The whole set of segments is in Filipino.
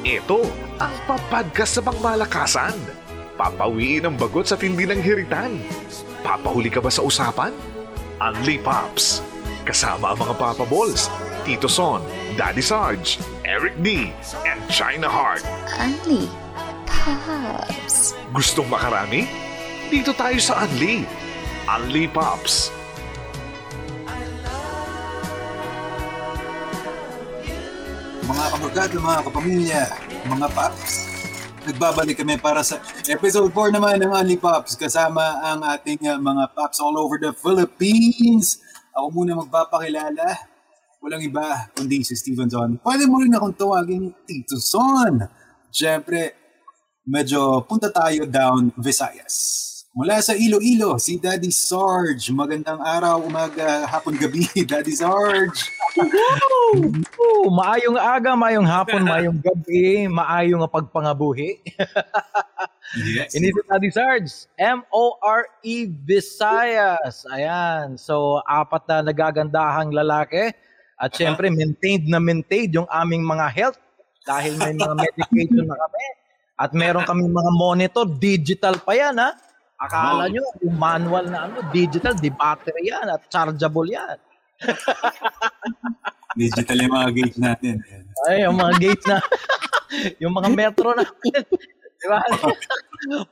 Ito ang papadkas sa pangmalakasan. Papawiin ang bagot sa tindi ng hiritan. Papahuli ka ba sa usapan? Unli Pops. Kasama ang mga Papa Balls, Tito Son, Daddy Sarge, Eric D, and China Heart. Unli Pops. Gustong makarami? Dito tayo sa Unli. Unli Pops. Mga kamagkado, mga kapamilya, mga paps. Nagbabalik kami para sa episode 4 naman ng Only Pops kasama ang ating uh, mga paps all over the Philippines. Ako muna magpapakilala. Walang iba kundi si Steven Son. Pwede mo rin akong tawagin Tito Son. Siyempre, medyo punta tayo down Visayas. Mula sa Iloilo, si Daddy Sarge. Magandang araw, umaga, hapon, gabi, Daddy Sarge. Woo! Maayong aga, maayong hapon, maayong gabi, maayong pagpangabuhi. Yes. Ini si Daddy Sarge, M-O-R-E Visayas. Ayan. So, apat na nagagandahang lalaki. At syempre, maintained na maintained yung aming mga health dahil may mga medication na kami. At meron kami mga monitor, digital pa yan ha. Akala nyo, yung manual na ano, digital, di battery yan at chargeable yan. Digital yung mga gauge natin. Ay, yung mga gates na, yung mga metro na. Di ba?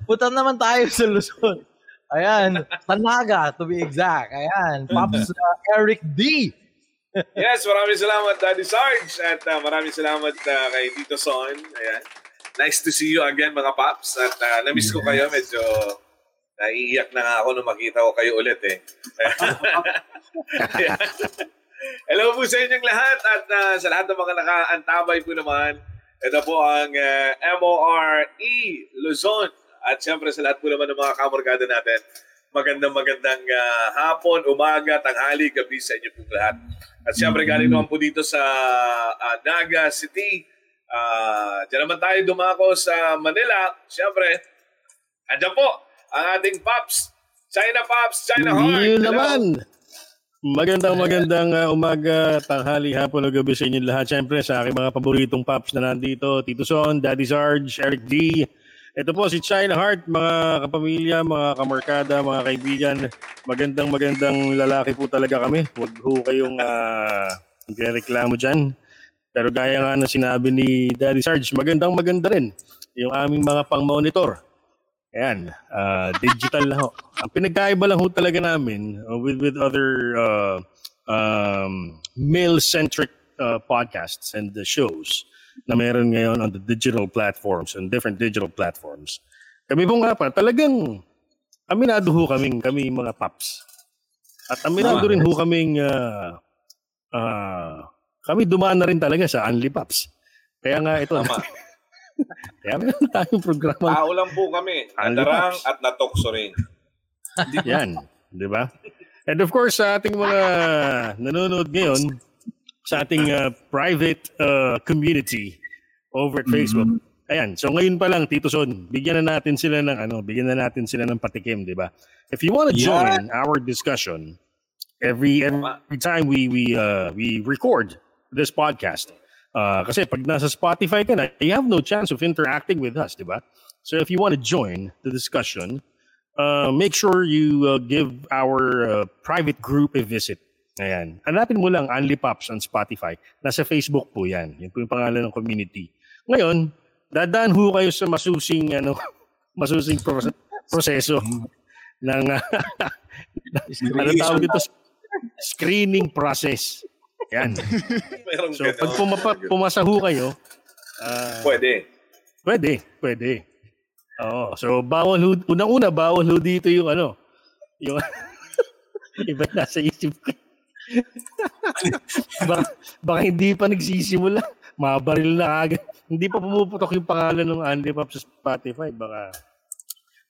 Putan naman tayo sa Luzon. Ayan, Tanaga to be exact. Ayan, Pops uh, Eric D. yes, maraming salamat Daddy Sarge at uh, maraming salamat uh, kay Tito Son. Ayan. Nice to see you again mga paps at uh, na-miss ko kayo medyo naiiyak na nga ako nung makita ko kayo ulit eh. Hello po sa inyong lahat at uh, sa lahat ng mga nakaantabay po naman. Ito po ang uh, MORE Luzon at siyempre sa lahat po naman ng mga kamorgado natin. Magandang magandang uh, hapon, umaga, tanghali, gabi sa inyo po lahat. At siyempre galing naman po dito sa uh, Naga City. Uh, diyan naman tayo dumako sa Manila. Siyempre, andyan po ang ating Pops. China Pops, China Heart. Yun Hello. naman. Magandang magandang uh, umaga, tanghali, hapon o gabi sa inyo lahat. Siyempre sa aking mga paboritong pops na nandito, Tito Son, Daddy Sarge, Eric D. Ito po si China Heart, mga kapamilya, mga kamarkada, mga kaibigan. Magandang magandang lalaki po talaga kami. Huwag ho kayong uh, reklamo dyan. Pero gaya nga na sinabi ni Daddy Sarge, magandang maganda rin yung aming mga pang-monitor. Ayan, uh, digital na ho. Ang pinagkaiba lang ho talaga namin uh, with with other uh, um, male-centric uh, podcasts and the shows na meron ngayon on the digital platforms and different digital platforms. Kami po nga pa, talagang aminado ho kaming kami mga paps. At aminado rin ho kaming uh, uh, kami dumaan na rin talaga sa Unli Paps. Kaya nga ito, Tama. kaya meron tayong programa Tao lang po kami. Nadarang at natokso rin. Yan, di ba? And of course, sa ating mga nanonood ngayon, sa ating uh, private uh, community over at Facebook. Ayan, so ngayon pa lang, Tito Son, bigyan na natin sila ng ano, bigyan na natin sila ng patikim, di ba? If you want to Yeah. join our discussion every every time we we uh, we record this podcast, uh, kasi pag nasa Spotify ka na, you have no chance of interacting with us, di ba? So if you want to join the discussion, uh, make sure you uh, give our uh, private group a visit. Ayan. Hanapin mo lang Unli Pops on Spotify. Nasa Facebook po yan. Yan po yung pangalan ng community. Ngayon, dadaan ho kayo sa masusing, ano, masusing proce- proseso ng, uh, ano tawag ito? Screening process. Yan. So, pag pumapa, pumasa ho kayo, ah, Pwede. Pwede, pwede. Oo. So, bawal ho, unang-una, bawal ho dito yung ano, yung, iba nasa isip ko. baka, baka hindi pa nagsisimula. Mabaril na agad. Hindi pa pumuputok yung pangalan ng Andy Pop sa Spotify. Baka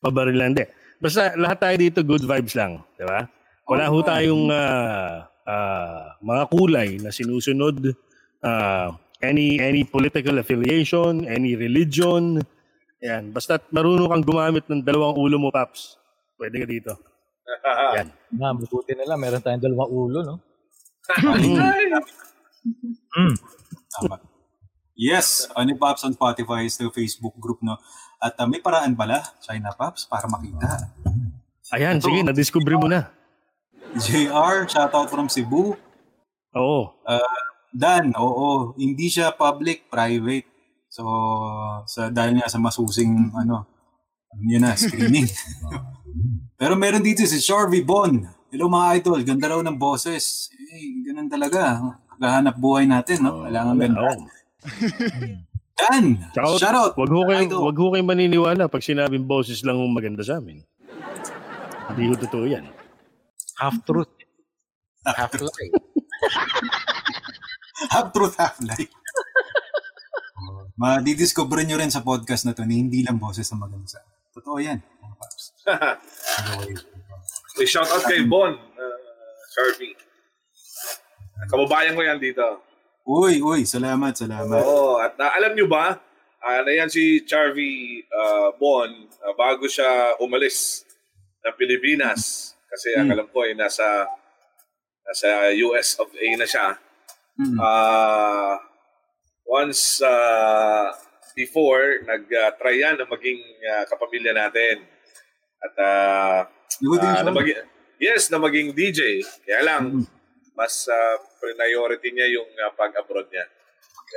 pabaril lang. Hindi. Basta lahat tayo dito good vibes lang. Di ba? Wala ho tayong ah, ah, mga kulay na sinusunod. ah, any any political affiliation, any religion. Yan. Basta marunong kang gumamit ng dalawang ulo mo, Paps. Pwede ka dito. Yan. Na, mabuti na lang, meron tayong dalawang ulo, no? Mm. Mm. Tama. Yes, Only Pops on Spotify is the Facebook group, no? At uh, may paraan pala, China Pops, para makita. Ayan, sige, na-discover mo na. JR, shoutout from Cebu. Oo. Dan, oo, hindi siya public, private. So, sa dahil nga sa masusing, ano, yun na, screening. Pero meron dito si Charvy Bon. Hello mga idol, ganda raw ng boses. Eh, ganun talaga. Gahanap buhay natin, no? Kailangan ganda. Oo. Dan, Tsaka, shoutout. wag ho kayo, Idol. wag ho kayo maniniwala pag sinabing boses lang ang maganda sa amin. Hindi ho totoo yan. Half truth. Half lie. Half truth, half lie. Madidiscover nyo rin sa podcast na to na hindi lang boses ang maganda sa. Totoo yan. May shoutout kay Bon, uh, Sharpie. Kababayan ko yan dito. Uy, uy, salamat, salamat. Oo, at uh, alam nyo ba, uh, na yan si Charvy uh, Bon, uh, bago siya umalis ng Pilipinas, kasi ang Hmm. alam ko ay nasa, nasa US of A na siya, Mm. Ah, once uh, before, nag-try yan na maging uh, kapamilya natin. At uh, din na maging, yes, na maging DJ. Kaya lang, Mm. mas uh, priority niya yung uh, pag-abroad niya.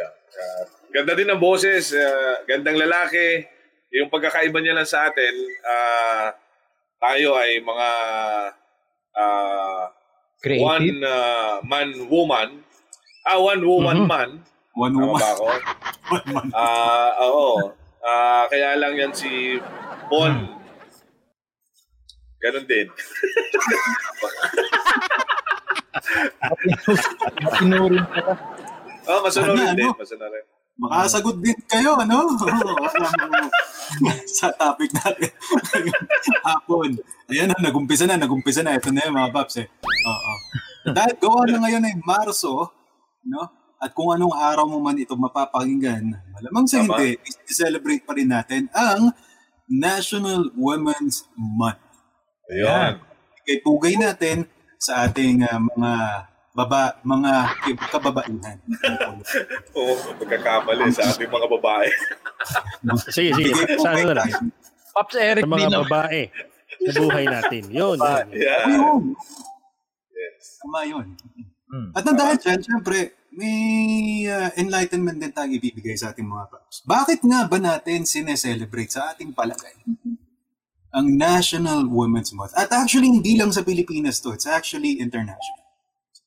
Yeah. Ah, ganda din ng boses, ah, gandang lalaki. Yung pagkakaiba niya lang sa atin, ah, tayo ay mga ah, Creative. one uh, man woman. Ah, one woman Mhm. man. One woman. ba ako? One man. Ah, oo. Ah, kaya lang yan si Bon. Ganon din. Matinurin pala. Oh, masunurin Ano, din. ano? Masunurin. Makasagot din kayo, no? sa topic natin. Hapon. Ayan na, nagumpisa na, nagumpisa na. Ito na yung mga paps eh. Oo. Dahil gawa na ngayon ay Marso, no? At kung anong araw mo man ito mapapakinggan, malamang sa Tama. hindi, i-celebrate pa rin natin ang National Women's Month. Ayun. Ipugay natin sa ating ah, mga baba, mga kababaihan. Oo, pagkakamali sa ating mga babae. Sige, sige. Sa ano na lang? Pops Eric Sa mga Dino. babae sa buhay natin. Yun. yun. Yeah. Ayun. Yes. Tama yun. Hmm. At nang dahil dyan, syempre, may uh, enlightenment din tayong ibibigay sa ating mga paps. Bakit nga ba natin sineselebrate sa ating palagay ang National Women's Month? At actually, hindi lang sa Pilipinas to. It's actually international.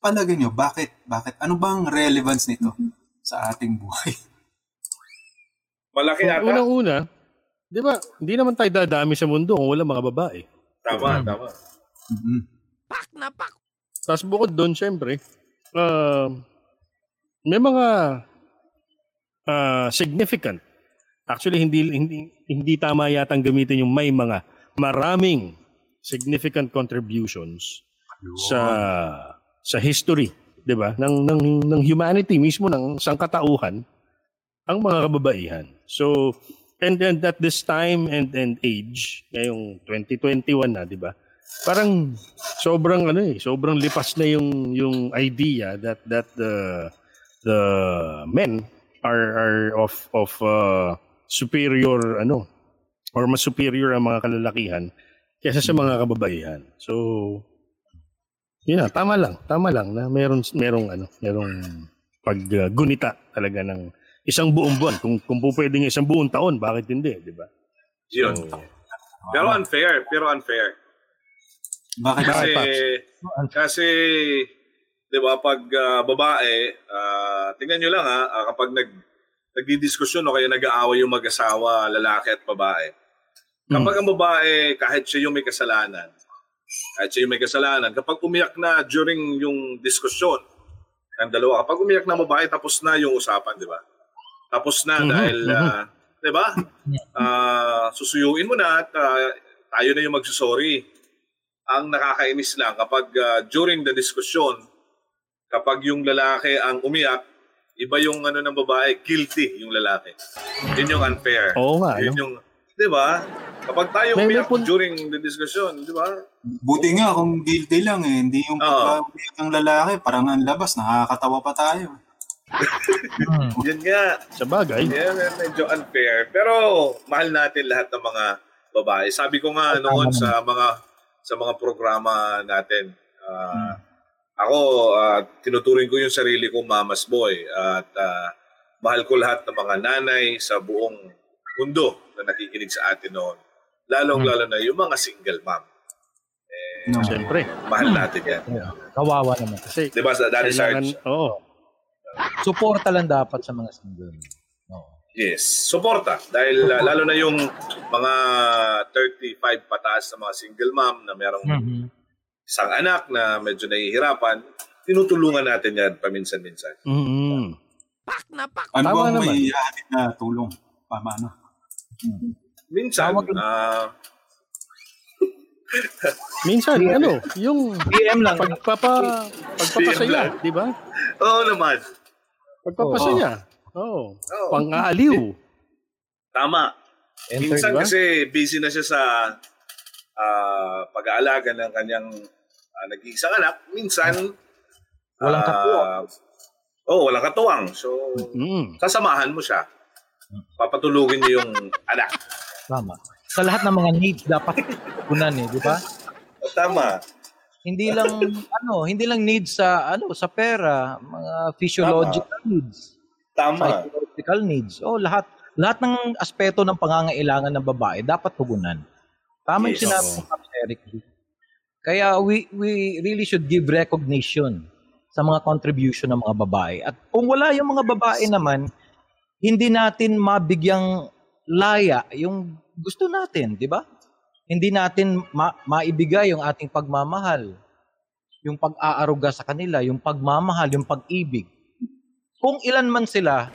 Palagay nyo, bakit? Bakit? Ano bang relevance nito sa ating buhay? Malaki ata. Unang-una, di ba, hindi naman tayo dadami sa mundo kung wala mga babae. Tama, tama. Mhm. Tapos bukod doon, syempre, uh, may mga uh, significant. Actually, hindi, hindi, hindi tama yatang gamitin yung may mga maraming significant contributions sa sa history, 'di ba? Ng ng ng humanity mismo ng sangkatauhan ang mga kababaihan. So and then at this time and and age, ngayong 2021 na, 'di ba? Parang sobrang ano eh, sobrang lipas na yung yung idea that that the the men are are of of uh, superior ano or mas superior ang mga kalalakihan kaysa sa mga kababaihan. So yun na, tama lang, tama lang na meron merong ano, merong paggunita talaga ng isang buong buwan. Kung kung po pwedeng isang buong taon, bakit hindi, di ba? Yun. So, Pero unfair. Pero unfair. Bakit? Kasi, Bakit, kasi, di ba, pag ah, babae, ah, tingnan nyo lang ha, ah, kapag nag, nagdidiskusyon o kaya nag-aaway yung mag-asawa, lalaki at babae. Kapag ang babae, kahit siya yung may kasalanan, kahit siya yung may kasalanan, kapag umiyak na during yung diskusyon ng dalawa, kapag umiyak na babae, tapos na yung usapan, di ba? Tapos na Mhm, dahil, ah, di ba? Ah, susuyuin mo na at ah, tayo na yung magsusorry. Ang nakakainis lang kapag ah, during the discussion, kapag yung lalaki ang umiyak, iba yung ano ng babae, guilty yung lalaki. Yun yung unfair. Oo nga, Yun yung, di ba? Kapag tayo May- may umiyak pun- during the discussion, di ba? Buti nga kung guilty lang eh. Hindi yung pagka ng lalaki, parang ang labas, nakakatawa pa tayo. Hmm. Yun nga. Sa bagay. Yan, yan, medyo unfair. Pero mahal natin lahat ng mga babae. Sabi ko nga noon sa mga sa mga programa natin, ah, ako ah, tinuturing ko yung sarili kong mama's boy at ah, mahal ko lahat ng mga nanay sa buong mundo na nakikinig sa atin noon. Lalong-lalo na yung mga single mom. No. Siyempre. Mahal natin yan. Kawawa naman. Kasi Di ba, Daddy Sarge? oo. Suporta lang dapat sa mga single. Oo. Yes, suporta. Dahil uh, lalo na yung mga 35 pataas na mga single mom na merong Mhm. isang anak na medyo nahihirapan, tinutulungan natin yan paminsan-minsan. Mm-mm. Ano Tama bang naman. may hatid na tulong? Paano? Minsan, ah, Minsan, ano, yung DM lang. pagpapa, pagpapasaya, di ba? oo naman. Pagpapasaya. Oo. Oo. Pang-aaliw. Tama. Enter, Minsan diba? kasi busy na siya sa ah, pag-aalaga ng kanyang ah, nag-iisang anak. Minsan, Walang ah, katuwang. Oo, walang katuwang. So, Mm. sasamahan mo siya. Papatulugin niyo yung anak. Tama. Sa lahat ng mga needs dapat tugunan eh, di ba? Tama. Hindi lang ano, hindi lang needs sa ano, sa pera, mga physiological needs, Tama. psychological needs. Oh, lahat lahat ng aspeto ng pangangailangan ng babae dapat tugunan. Tama yung Yes. sinabi Oo. ni Pops Eric. Kaya we we really should give recognition sa mga contribution ng mga babae. At kung wala yung mga babae naman, hindi natin mabigyang laya yung gusto natin, di ba? Hindi natin ma- maibigay yung ating pagmamahal, yung pag-aaruga sa kanila, yung pagmamahal, yung pag-ibig. Kung ilan man sila,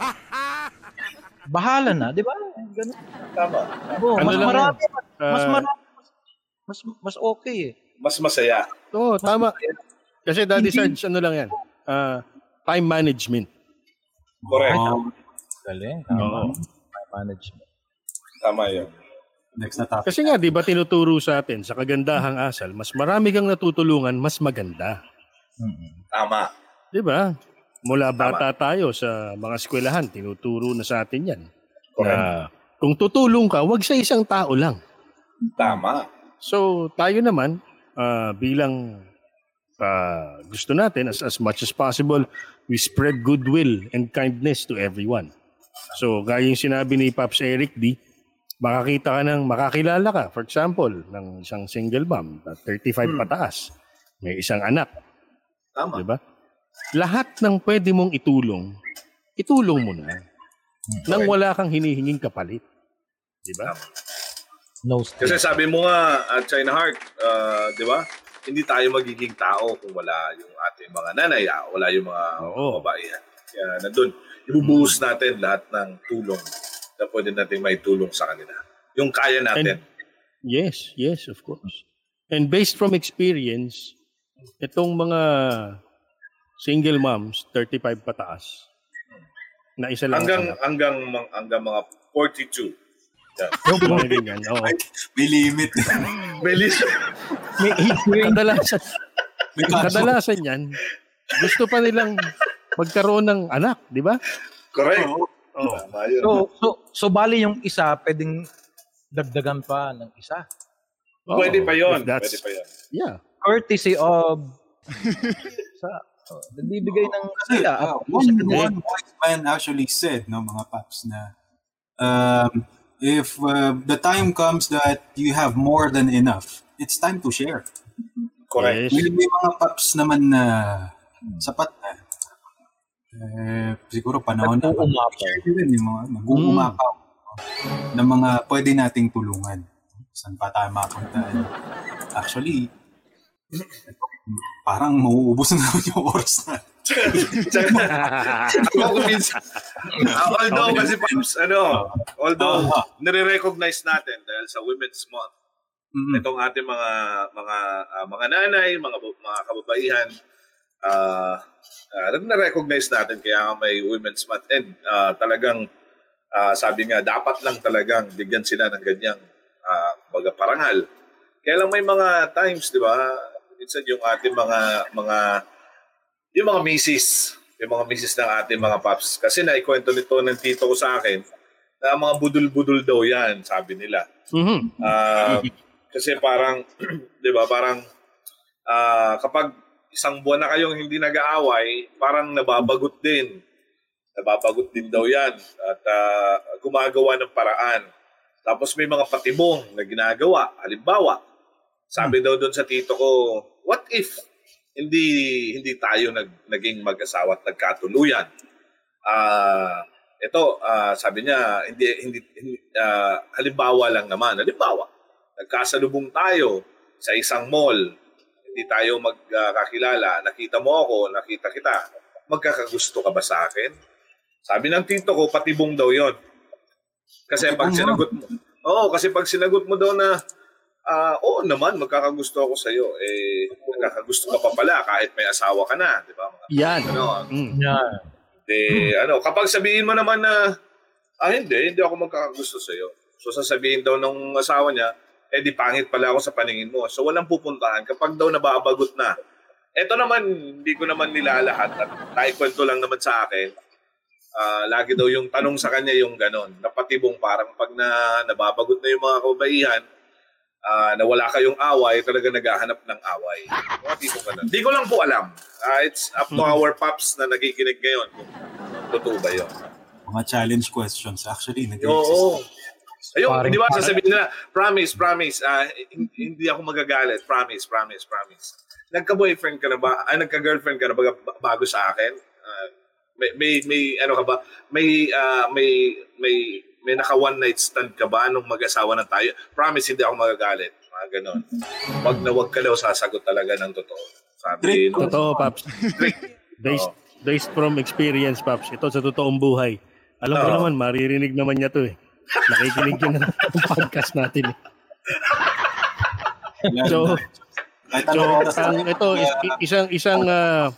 bahala na, di ba? Ganun. Tama. Oo, Ano mas lang marami, mas, mas Ah, marami, mas, mas okay eh. Mas masaya. Oo, tama. Kasi Daddy Hindi- Sarge, ano lang yan? Ah, time management. Correct. Oh, Galing. Oo. Time management. Tama yun. next na topic. Kasi nga, di ba tinuturo sa atin sa kagandahang asal, mas marami kang natutulungan, mas maganda. Tama. Di ba? Mula bata tayo sa mga eskwelahan, tinuturo na sa atin yan. Correct. Na kung tutulong ka, wag sa isang tao lang. Tama. So, tayo naman, ah, bilang ah, gusto natin, as, as much as possible, we spread goodwill and kindness to everyone. So, gaya yung sinabi ni Pops Eric D, makakita ka ng, makakilala ka, for example, ng isang single mom, na 35 Hmm. pataas, may isang anak, Tama. di ba? Lahat ng pwede mong itulong, itulong mo na. Nang wala kang hinihinging kapalit. Di ba? No stress. Kasi sabi mo nga, at China Heart, ah, di ba? Hindi tayo magiging tao kung wala yung ating mga nanay, ah, wala yung mga Oo. babae. Kaya nandun, ibubuhos natin lahat ng tulong na pwede natin may tulong sa kanila. Yung kaya natin. Yes, yes, of course. And based from experience, itong mga single moms, 35 pataas, na isa lang hanggang, ang hanggang, mga- hanggang mga 42. Yan. anak. Mga ganyan, oo. May limit. Belis. May kadalasan, May kadalasan yan, gusto pa nilang magkaroon ng anak, di ba? Correct. Tama yun. So, so, so bali yung isa, pwedeng dagdagan pa ng isa. Oo, pwede pa that's- Pwede pa yun. Yeah. Courtesy of sa oh, nagbibigay ng sila. Uh, one, one wise man actually said, no, mga paps, na um, if uh, the time comes that you have more than enough, it's time to share. Correct. Yes. May, may mga paps naman na sapat na. Eh, siguro panahon na. Din yung mga nag-uumapaw ng mga pwede nating tulungan. Saan pa tayo mapunta? Actually, parang mauubos na naman yung oras na. Ako minsan. Ah, although kasi Pops, ano, although Ah. nire-recognize natin dahil sa Women's Month, Mm. itong ating mga mga ah, mga nanay, mga mga kababaihan, ah uh, na-recognize natin kaya may Women's Month and ah, talagang ah, sabi nga dapat lang talagang bigyan sila ng ganyang uh, baga parangal. Kaya lang may mga times, 'di ba? Minsan yung ating mga mga yung mga misis yung mga misis ng ating mga paps. Kasi naikwento nito ng tito ko sa akin na mga budul-budul daw yan, sabi nila. Mhm. Ah, kasi parang, di ba, parang ah, kapag isang buwan na kayong hindi nag-aaway, parang nababagot din. Nababagot din daw yan at ah, gumagawa ng paraan. Tapos may mga patibong na ginagawa. Halimbawa, sabi daw doon sa tito ko, what if hindi hindi tayo nag, naging mag-asawa at nagkatuluyan? Ah, ito, ah, sabi niya, hindi, hindi, hindi ah, halimbawa lang naman. Halimbawa, nagkasalubong tayo sa isang mall, hindi tayo magkakilala, nakita mo ako, nakita kita, magkakagusto ka ba sa akin? Sabi ng tito ko, patibong daw yon. Kasi pag sinagot mo, oo, kasi pag sinagot mo daw na, ah, oo naman, magkakagusto ako sa iyo, eh, magkakagusto ka pa pala kahit may asawa ka na, di ba? Mga Yan. Ano, Mm. Yan. eh, ano, kapag sabihin mo naman na, ah, hindi, hindi ako magkakagusto sa iyo. So, sasabihin daw ng asawa niya, eh, di pangit pala ako sa paningin mo. So, walang pupuntahan. Kapag daw nababagot na, eto naman, hindi ko naman nilalahat at naikwento lang naman sa akin. Ah, lagi daw yung tanong sa kanya yung ganon. Napatibong parang pag na nababagot na yung mga kababaihan, ah, na wala kayong away, talaga naghahanap ng away. Mga tipo ganun. Di ko lang po alam. Ah, it's up to our paps na nakikinig ngayon kung totoo ba yun. Mga challenge questions actually nag-exist. Oo. Ayun, Parang- di ba sasabihin nila, promise, promise, hin- hindi ako magagalit, promise, promise, promise. Nagka-boyfriend ka na ba? Ay, nagka-girlfriend ka na ba bago sa akin? Ah, may, may, may, ano ka ba? May, ah, may, may, may naka one night stand ka ba nung mag-asawa na tayo? Promise, hindi ako magagalit. Mga ganon. Wag na wag ka daw sasagot talaga ng totoo. Sabi, Trick no? Totoo, Paps. Based, Oo. based from experience, Paps. Ito sa totoong buhay. Alam ko naman, maririnig naman niya to eh. Nakikinig yun ng podcast natin. So, so ang, ito, is, isang, isang ah,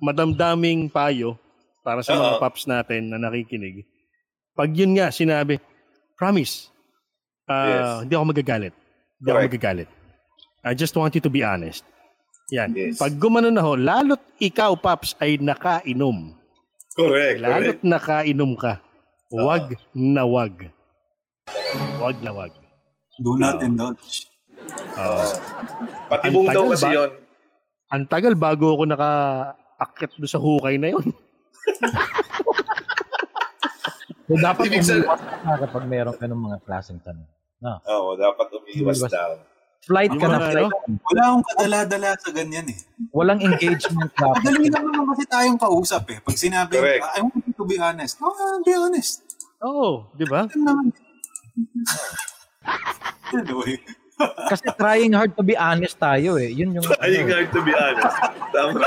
madamdaming payo para sa mga. Paps natin na nakikinig. Pag yun nga, sinabi, promise, ah, Yes. hindi ako magagalit. Hindi ako Correct. magagalit. I just want you to be honest. Yan. Yes. Pag gumano na ho, lalo't ikaw, Paps, ay nakainom. Correct, correct. Lalo't nakainom ka, wag na wag. Wag na wag. Do not indulge. Patibong Ang daw tagal kasi ba? yun. Ang tagal bago ako naka-akit doon sa hukay na yun. So, dapat Ibig umiwas ka kapag meron ka ng mga klaseng tanong. No. Oo, dapat umiiwas Umiwas. daw. Flight ka na flight. Wala akong kadala-dala sa ganyan eh. Walang engagement dapat. Madali naman kasi tayong kausap eh. Pag sinabi, Correct. I want you to be honest. Oh, be honest. Oo, oh, di ba? Ano naman? Anyway. Kasi trying hard to be honest tayo eh. Yun yung, Trying ano, hard to be honest. Tama.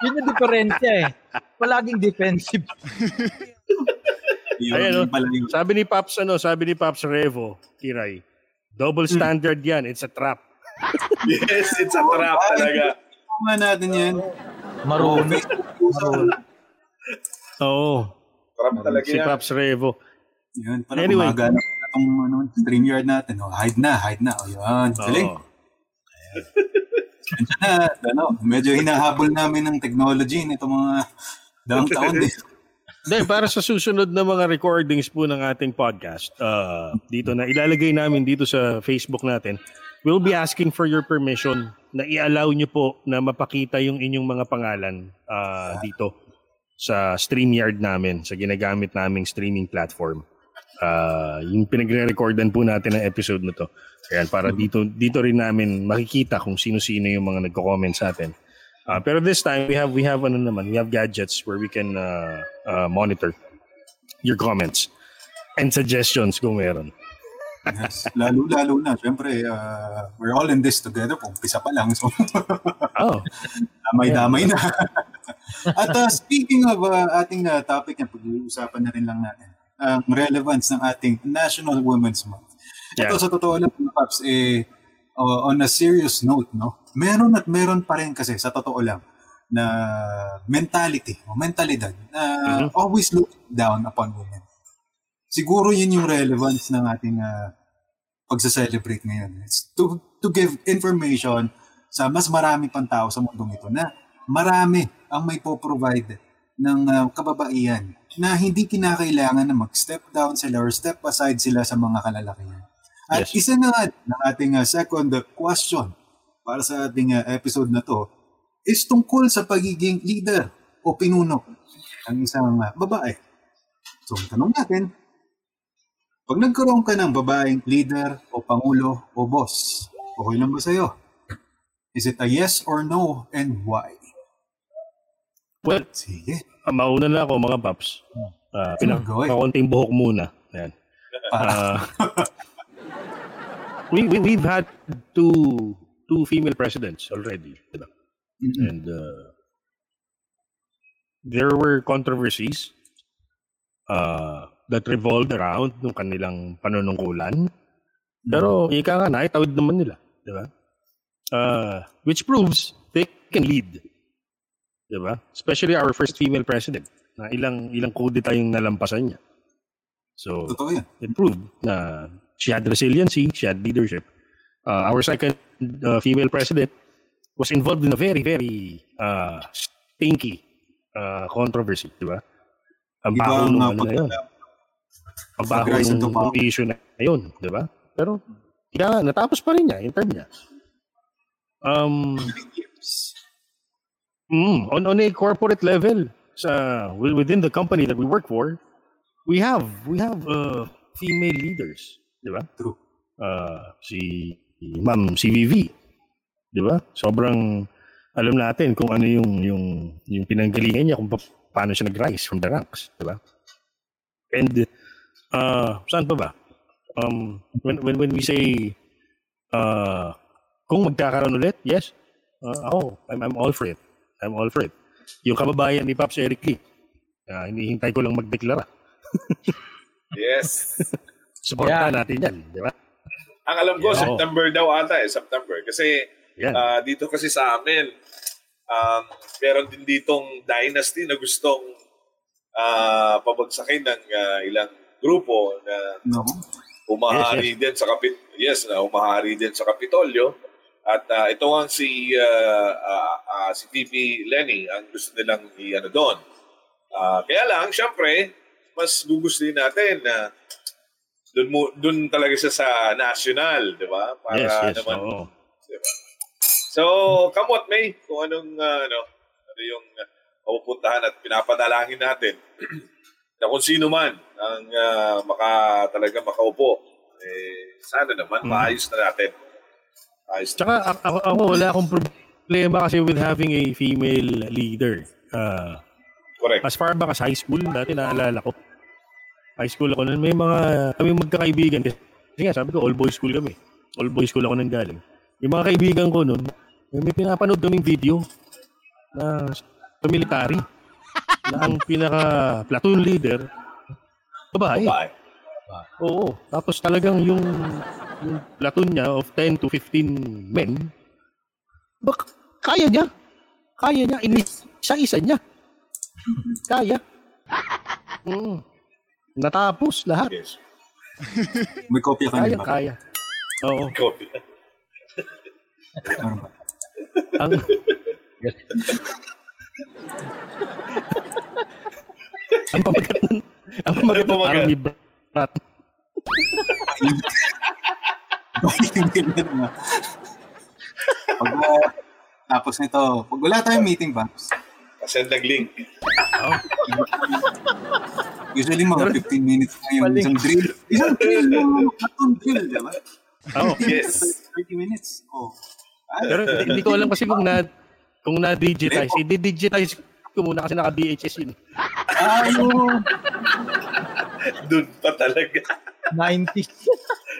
yun yung diferensya eh. Palaging defensive. Yun, Ayan, oh. yun. Sabi ni Paps, ano, sabi ni Paps Revo, Kiray, double standard yan, it's a trap. Yes, it's a trap talaga. Tama natin yan. Marunong. Facebook Oo, Trap talaga si yan. Paps Revo. Yun, Anyway. anyway. Itong ano, StreamYard natin. Oh, hide na, hide na. O yun, galing. Nandiyan na, ano, medyo hinahabol namin ng technology nito mga daang taon eh. Hindi, para sa susunod na mga recordings po ng ating podcast, uh, dito na ilalagay namin dito sa Facebook natin, we'll be asking for your permission na i-allow nyo po na mapakita yung inyong mga pangalan uh, dito sa StreamYard namin, sa ginagamit naming streaming platform. Uh, yung pinagre-recordan po natin ng episode na to. Ayan, para dito, dito rin namin makikita kung sino-sino yung mga nagko-comment sa atin. Uh, pero this time we have we have ano naman, we have gadgets where we can uh, uh, monitor your comments and suggestions kung meron. Yes, lalo-lalo na. Siyempre, uh, we're all in this together. Kung pisa pa lang. So, Oh, damay-damay na. At uh, speaking of uh, ating uh, topic na pag-uusapan na rin lang natin, ang relevance ng ating National Women's Month. Ito Yeah. sa totoo lang, Paps, eh, uh, on a serious note, no? meron at meron pa rin kasi sa totoo lang na mentality o mentalidad na always look down upon women. Siguro yun yung relevance ng ating uh, pagsa-celebrate ngayon. It's to, to give information sa mas marami pang tao sa mundong ito na marami ang may po-provide ng uh, kababaihan na hindi kinakailangan na mag-step down sila or step aside sila sa mga kalalakihan. At Yes. isa na nga ng ating uh, second question para sa ating uh, episode na to is tungkol sa pagiging leader o pinuno ng isang uh, babae. So, ang tanong natin, pag nagkaroon ka ng babaeng leader o pangulo o boss, okay lang ba sa'yo? Is it a yes or no and why? Well, Sige. ah, mauna na ako mga paps. Uh, Go ahead. pinakaunting buhok muna. Yan. Ah, we, we, we've had two two female presidents already. Diba? Mm-mm. And uh, there were controversies uh, that revolved around nung kanilang panunungkulan. Pero ika nga, naitawid naman nila. Di ba? Uh, which proves they can lead. Di ba? Especially our first female president na ilang ilang kudeta yung nalampasan niya. So, Totoo yan. it proved na she had resiliency, she had leadership. Uh, our second uh, female president was involved in a very, very uh, stinky uh, controversy, di ba? Ang baho nung ano na yun. Ang baho nung issue na yun, di ba? Pero, kaya natapos pa rin niya, in term niya. Um, mm, on, on a corporate level, sa wi- within the company that we work for, we have we have uh, female leaders, di ba? True. Uh, si Ma'am CVV, di ba? Sobrang alam natin kung ano yung yung yung pinanggalingan niya kung pa- paano siya nag-rise from the ranks, di ba? And uh, saan pa ba? Um, when when when we say uh, kung magkakaroon ulit, yes. Uh, ako, I'm, I'm all for it. I'm all for it. Yung kababayan ni Pops Eric Lee, uh, hinihintay ko lang magdeklara. Yes. Supportan Yeah. natin yan, di ba? Ang alam ko, Yeah. September daw ata eh, September. Kasi Yan. ah, dito kasi sa amin, um, meron din ditong dynasty na gustong ah, pabagsakin ng ah, ilang grupo na No? umahari din sa kapit yes na umahari din sa Kapitolyo at ah, ito ang si ah, ah, ah, si VP Lenny ang gusto nilang i-ano doon. Ah, kaya lang syempre mas gugustuhin natin na doon mo doon talaga siya sa national, 'di ba? Para yes, yes. naman oo. Diba? So, kamot may kung anong uh, ano, ano yung uh, mapupuntahan at pinapadalangin natin na kung sino man ang uh, maka talaga makaupo eh sana naman Mm. maayos na natin. Ayos. Tsaka ako, ako wala akong problema kasi with having a female leader. Uh, Correct. as far back as high school, dati naalala ko. High school ako nun, may mga, kami magkakaibigan. Kasi nga, sabi ko, all boys school kami. All boys school ako nang galing. Yung mga kaibigan ko nun, may, pinapanood kaming video na sa military na ang pinaka platoon leader, babae. Bye. Oo. Tapos talagang yung platoon niya of 10 to 15 men, bak, kaya niya. Kaya niya. Isa-isa niya. Kaya. Mm. Natapos lahat. Yes. May kopya ka Kaya, kaya. Oo. Ba? Ang, ang pamagat nun, ang pamagat parang ni Brat. Pag uh, tapos nito, pag wala tayong meeting ba? Send ng link. Usually mga 15 minutes na yung isang drill. Isang drill, yung platoon drill, di ba? Oo. Yes. 30 minutes. Oh. Ah, Pero hindi, hindi ko alam kasi kung na kung na-digitize. I-digitize ko muna kasi naka-VHS yun. Ayun. Doon pa talaga.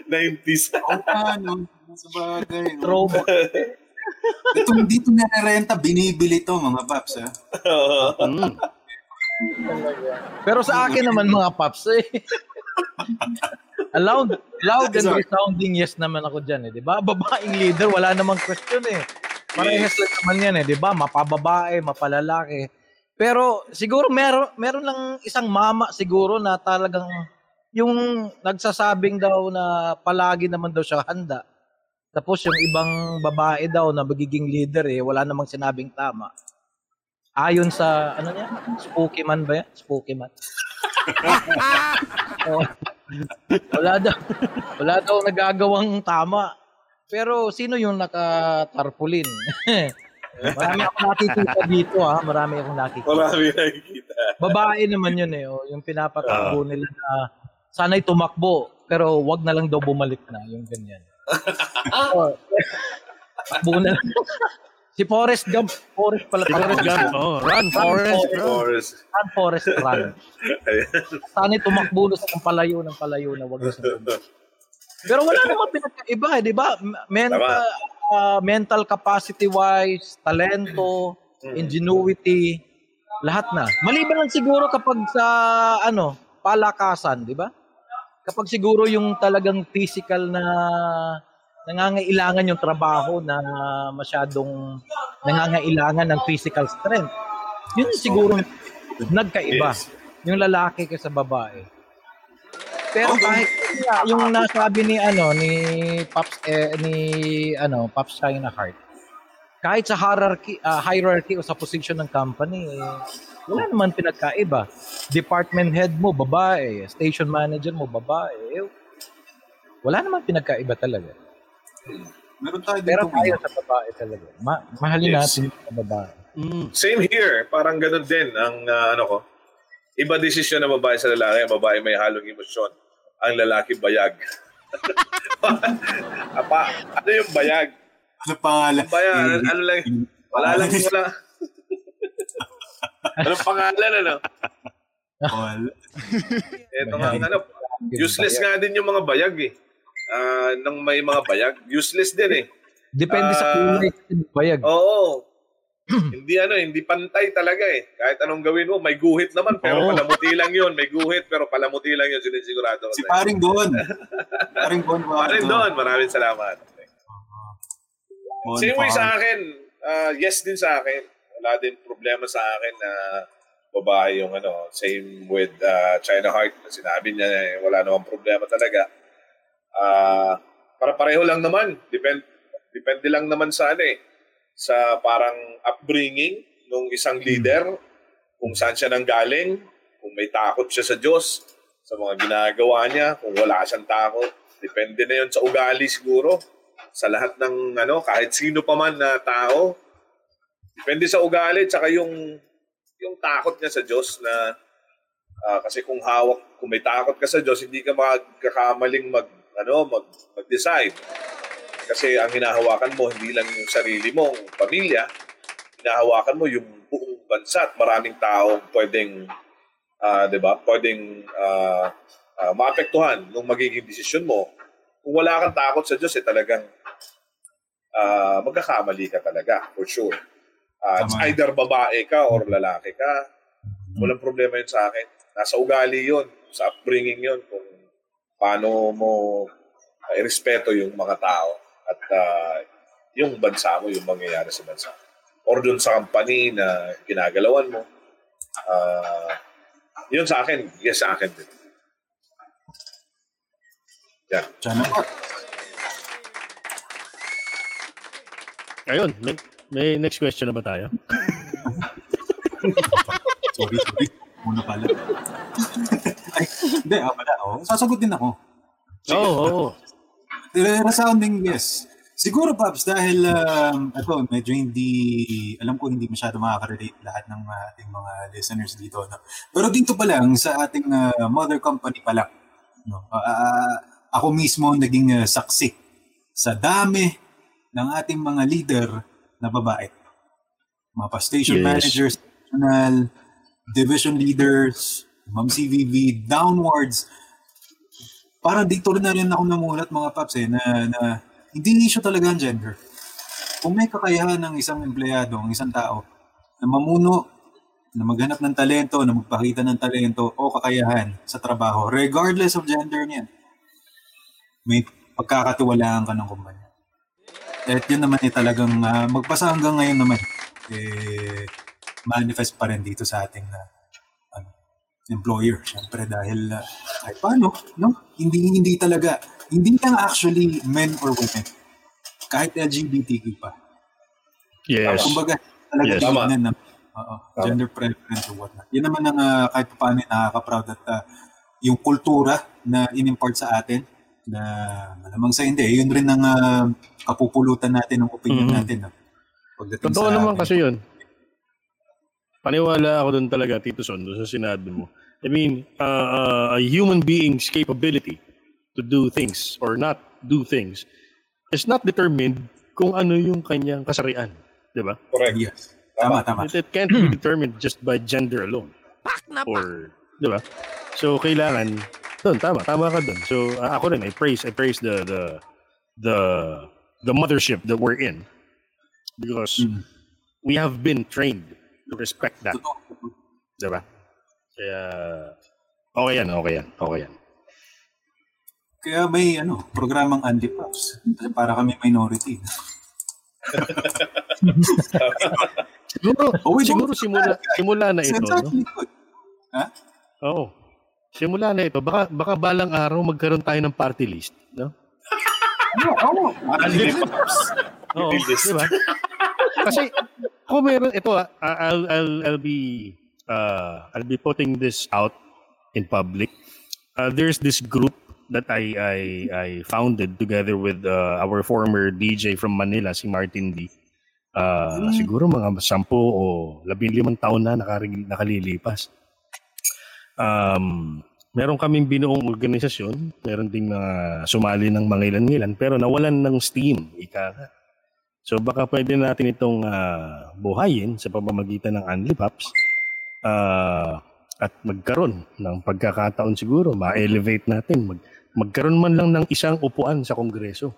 90s. 90s. O paano? Sa bagay. no? Throwback. Ito, dito nare-renta, binibili to mga paps, ha? Mm. Pero sa akin naman mga paps eh. loud, loud and Sorry. resounding yes naman ako dyan eh. Di ba? Babaeng leader, wala namang question eh. Parehas lang naman yan eh. Di ba? Mapababae, mapalalaki. Pero siguro meron, meron lang isang mama siguro na talagang yung nagsasabing daw na palagi naman daw siya handa. Tapos yung ibang babae daw na magiging leader eh, wala namang sinabing tama. ayon sa, ano niya, spooky man ba yan? Spooky man. oh, wala daw, wala daw nagagawang tama. Pero sino yung nakatarpulin? Marami akong nakikita dito ha. Marami akong nakikita. Marami nakikita. Babae naman yun eh. Oh. Yung pinapatakbo nila na sana'y tumakbo pero wag na lang daw bumalik na. Yung ganyan. oh, takbo na lang. Si Forrest Gump. Forrest pala. Forrest Gump. Oh, run, Forrest. Forrest. Forrest. Run, Forrest, run. Sana'y tumakbo na sa palayo ng palayo na wag na sa Pero wala namang pinagkaiba eh, di ba? Mental, ah, mental capacity wise, talento, ingenuity, lahat na. Maliban lang siguro kapag sa ano, palakasan, di ba? Kapag siguro yung talagang physical na nangangailangan yung trabaho na masyadong nangangailangan ng physical strength. Yun yung siguro nagkaiba. Yes. Yung lalaki kaysa babae. Pero kahit yung nasabi ni ano ni Pops eh, ni ano Pops China Heart. Kahit sa hierarchy ah, hierarchy o sa position ng company, eh, wala naman pinagkaiba. Department head mo babae, station manager mo babae. Wala naman pinagkaiba talaga. Meron tayo Pero dito. tayo sa babae talaga. Ma- mahalin Yes. natin sa babae. Mm. Same here. Parang ganun din ang ah, ano ko. Iba desisyon ng babae sa lalaki. Ang babae may halong emosyon. Ang lalaki bayag. Apa, ano yung bayag? Ano pangalan? Bayag, ano lang, wala lang, wala. Anong pangalan, ano? Wala. Ito nga, ano, useless nga din yung mga bayag eh. Ah, nang may mga bayag, useless din eh. Depende sa Ah, kulay ng bayag. Oo. hindi ano, hindi pantay talaga eh. Kahit anong gawin mo, may guhit naman, pero Oo. palamuti lang yun. May guhit, pero palamuti lang yun, sinisigurado ko. Si paring Don. paring Don. Parin doon, maraming salamat. Don Same way sa akin, ah, yes din sa akin. Wala din problema sa akin na babae yung ano, same with ah, China Heart. Sinabi niya eh, wala namang problema talaga. Ah, para pareho lang naman. Depend, depende lang naman sa ano eh, sa parang upbringing ng isang leader, kung saan siya nanggaling, kung may takot siya sa Diyos, sa mga ginagawa niya, kung wala siyang takot. Depende na yun sa ugali siguro sa lahat ng ano, kahit sino pa man na tao. Depende sa ugali tsaka yung yung takot niya sa Diyos na ah, kasi kung hawak, kung may takot ka sa Diyos, hindi ka magkakamaling mag ano, mag mag-decide. Kasi ang hinahawakan mo hindi lang yung sarili mong pamilya, hinahawakan mo yung buong bansa at maraming tao pwedeng ah, 'di ba? Pwedeng ah, ah, maapektuhan ng magiging desisyon mo. Kung wala kang takot sa Diyos, eh talagang ah, magkakamali ka talaga, for sure. Ah, it's either babae ka or lalaki ka. Walang problema yun sa akin. Nasa ugali yun, sa upbringing yun, kung paano mo uh, irespeto yung mga tao at ah, yung bansa mo, yung mangyayari sa bansa. Or dun sa company na ginagalawan mo. Ah, yun sa akin, yes sa akin din. Yeah. Heart. Ayun, may, next question na ba tayo? Sorry, sorry. Muna pala. Ay, hindi, ah, pala. Oh, sasagot din ako. Oo, oo. oo. Uh, resounding yes. Siguro, Paps, dahil um, ito, medyo hindi, alam ko hindi masyado makaka-relate lahat ng uh, ating mga listeners dito. No? Pero dito pa lang, sa ating uh, mother company pa lang, no? Ah, ah, ako mismo naging uh, saksi sa dami ng ating mga leader na babae. Mga pa-station Yes. managers, national, division leaders, Ma'am CVV, downwards, parang dito rin na rin ako namulat mga paps eh, na, na hindi issue talaga ang gender. Kung may kakayahan ng isang empleyado, ng isang tao, na mamuno, na maghanap ng talento, na magpakita ng talento o kakayahan sa trabaho, regardless of gender niyan, may pagkakatiwalaan ka ng kumpanya. At yun naman eh talagang ah, magpasa hanggang ngayon naman, eh, manifest pa rin dito sa ating ah, ano, employer. Siyempre dahil uh, kahit paano, no? Hindi hindi talaga hindi lang actually men or women. Kahit LGBTQ pa. Yes. Kumbaga talaga Yes. tingnan na Oo, gender preference or whatnot. Yun naman ang ah, kahit pa paano nakaka-proud at ah, yung kultura na in-impart sa atin na malamang sa hindi, yun rin ang ah, kapupulutan natin ng opinion Mhm. natin. No? Pagdating Totoo sa naman kasi yun. Paniwala ako doon talaga, Tito Son, doon sa sinabi mo. I mean, uh, uh, a human being's capability to do things or not do things is not determined kung ano yung kanyang kasarian. Di ba? Correct. Yes. Tama, tama. It, it can't be determined just by gender alone. Or, di ba? So, kailangan, doon, tama, tama ka doon. So, uh, ako rin, I praise, I praise the, the, the, the mothership that we're in. Because Mm. we have been trained to respect that. Totoo. Di ba? Kaya, okay yan, okay yan, okay yan. Kaya may ano, programang Andy Pops. Para kami minority. Siguro, Oh, wait, siguro simula, simula na ito, no? Good. Oo. Simula na ito. Baka, baka balang araw magkaroon tayo ng party list, no? Oo. Oo, Party list. di ba? Kasi kung meron ito ah, I'll I'll I'll be uh I'll be putting this out in public. Uh, there's this group that I I I founded together with uh, our former DJ from Manila si Martin D. Uh, siguro mga sampu o labing limang taon na nakari- nakalilipas. Um, meron kaming binuong organisasyon, meron ding mga sumali ng mga ilan-ilan, pero nawalan ng steam, ika nga. So baka pwede natin itong ah, buhayin sa pamamagitan ng Unlipaps ah, at magkaroon ng pagkakataon siguro, ma-elevate natin, mag, magkaroon man lang ng isang upuan sa Kongreso.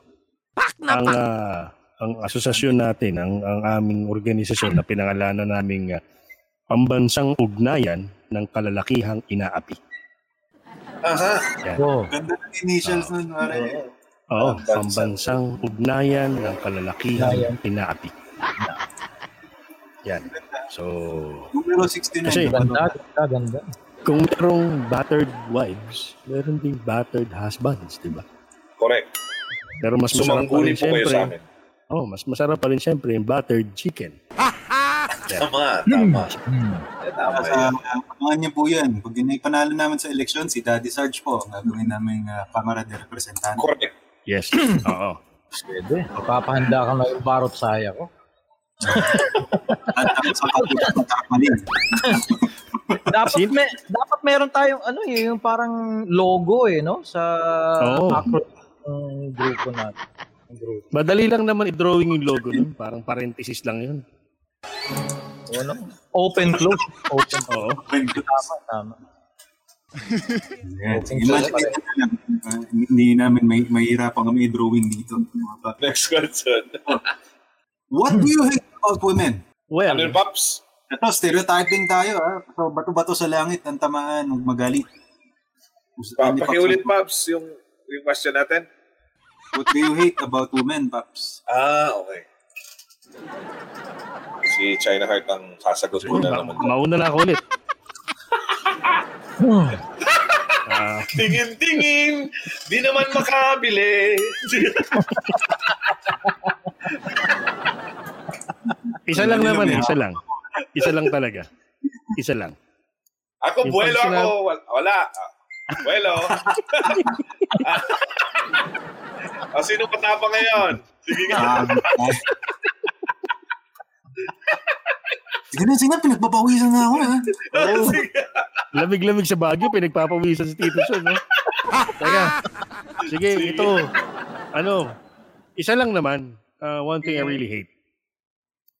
Ang, ah, ang asosasyon natin, ang, ang aming organisasyon na pinangalanan naming ah, Pambansang Ugnayan ng Kalalakihang Inaapi. Aha. Oh. Ganda ng initials nun. pare. Oo, Pambansang- Pambansang Ugnayan ng Kalalakihang Inaapi. Yan. So, Numero 69. Kasi- Ganda, ganda, ganda. kung merong battered wives, meron ding battered husbands, di ba? Correct. Pero mas masarap pa rin po kayo siyempre. sa amin. Oh, mas masarap pa rin siyempre yung battered chicken. Tama, tama. Hmm. Eh, Tama Sa yan. abangan niyo po yan. Pag panalo namin sa eleksyon, si Daddy Sarge po ang gagawin namin uh, Kamara de Representante. Correct. Yes. Oo. Pwede. Magpapahanda ka na yung barot saya ko. At sa pagpupunta ng Tarpaling. dapat may dapat meron tayong ano eh, yung parang logo eh no sa Oo. macro ng grupo natin. Madali lang naman i-drawing yung logo nun. Parang parenthesis lang yun. Ano? Open close. Open. Oo. Tama, tama. Yan. Imagine nyo na lang. uh, hindi namin may mahirapan kami i-drawing dito. Next question. What do you hate about women? Well, Ano Pops? Ito, stereotyping tayo. Ha? So, bato-bato sa langit, ang tamaan, magalit. Pa pakiulit, Pops, yung, yung question natin. What do you hate about women, Paps? Ah, okay. Si China Heart ang sasagot ko na naman. mauna na ako ulit. Ah. Tingin-tingin, di naman makabili. Isa lang naman isa lang. Isa lang talaga. Isa lang. ako, Yung buwelo pag ako. sinab- Wal- Wala. Ah, Buwelo. o, sino patapa ngayon? Sige nga. Sige na, sige na, pinagpapawisan na ako. Ha? Sige. Lamig-lamig sa Baguio, pinagpapawisan si Tito Son, no? Teka. Sige, ito. Ano, isa lang naman. uh, one thing I really hate.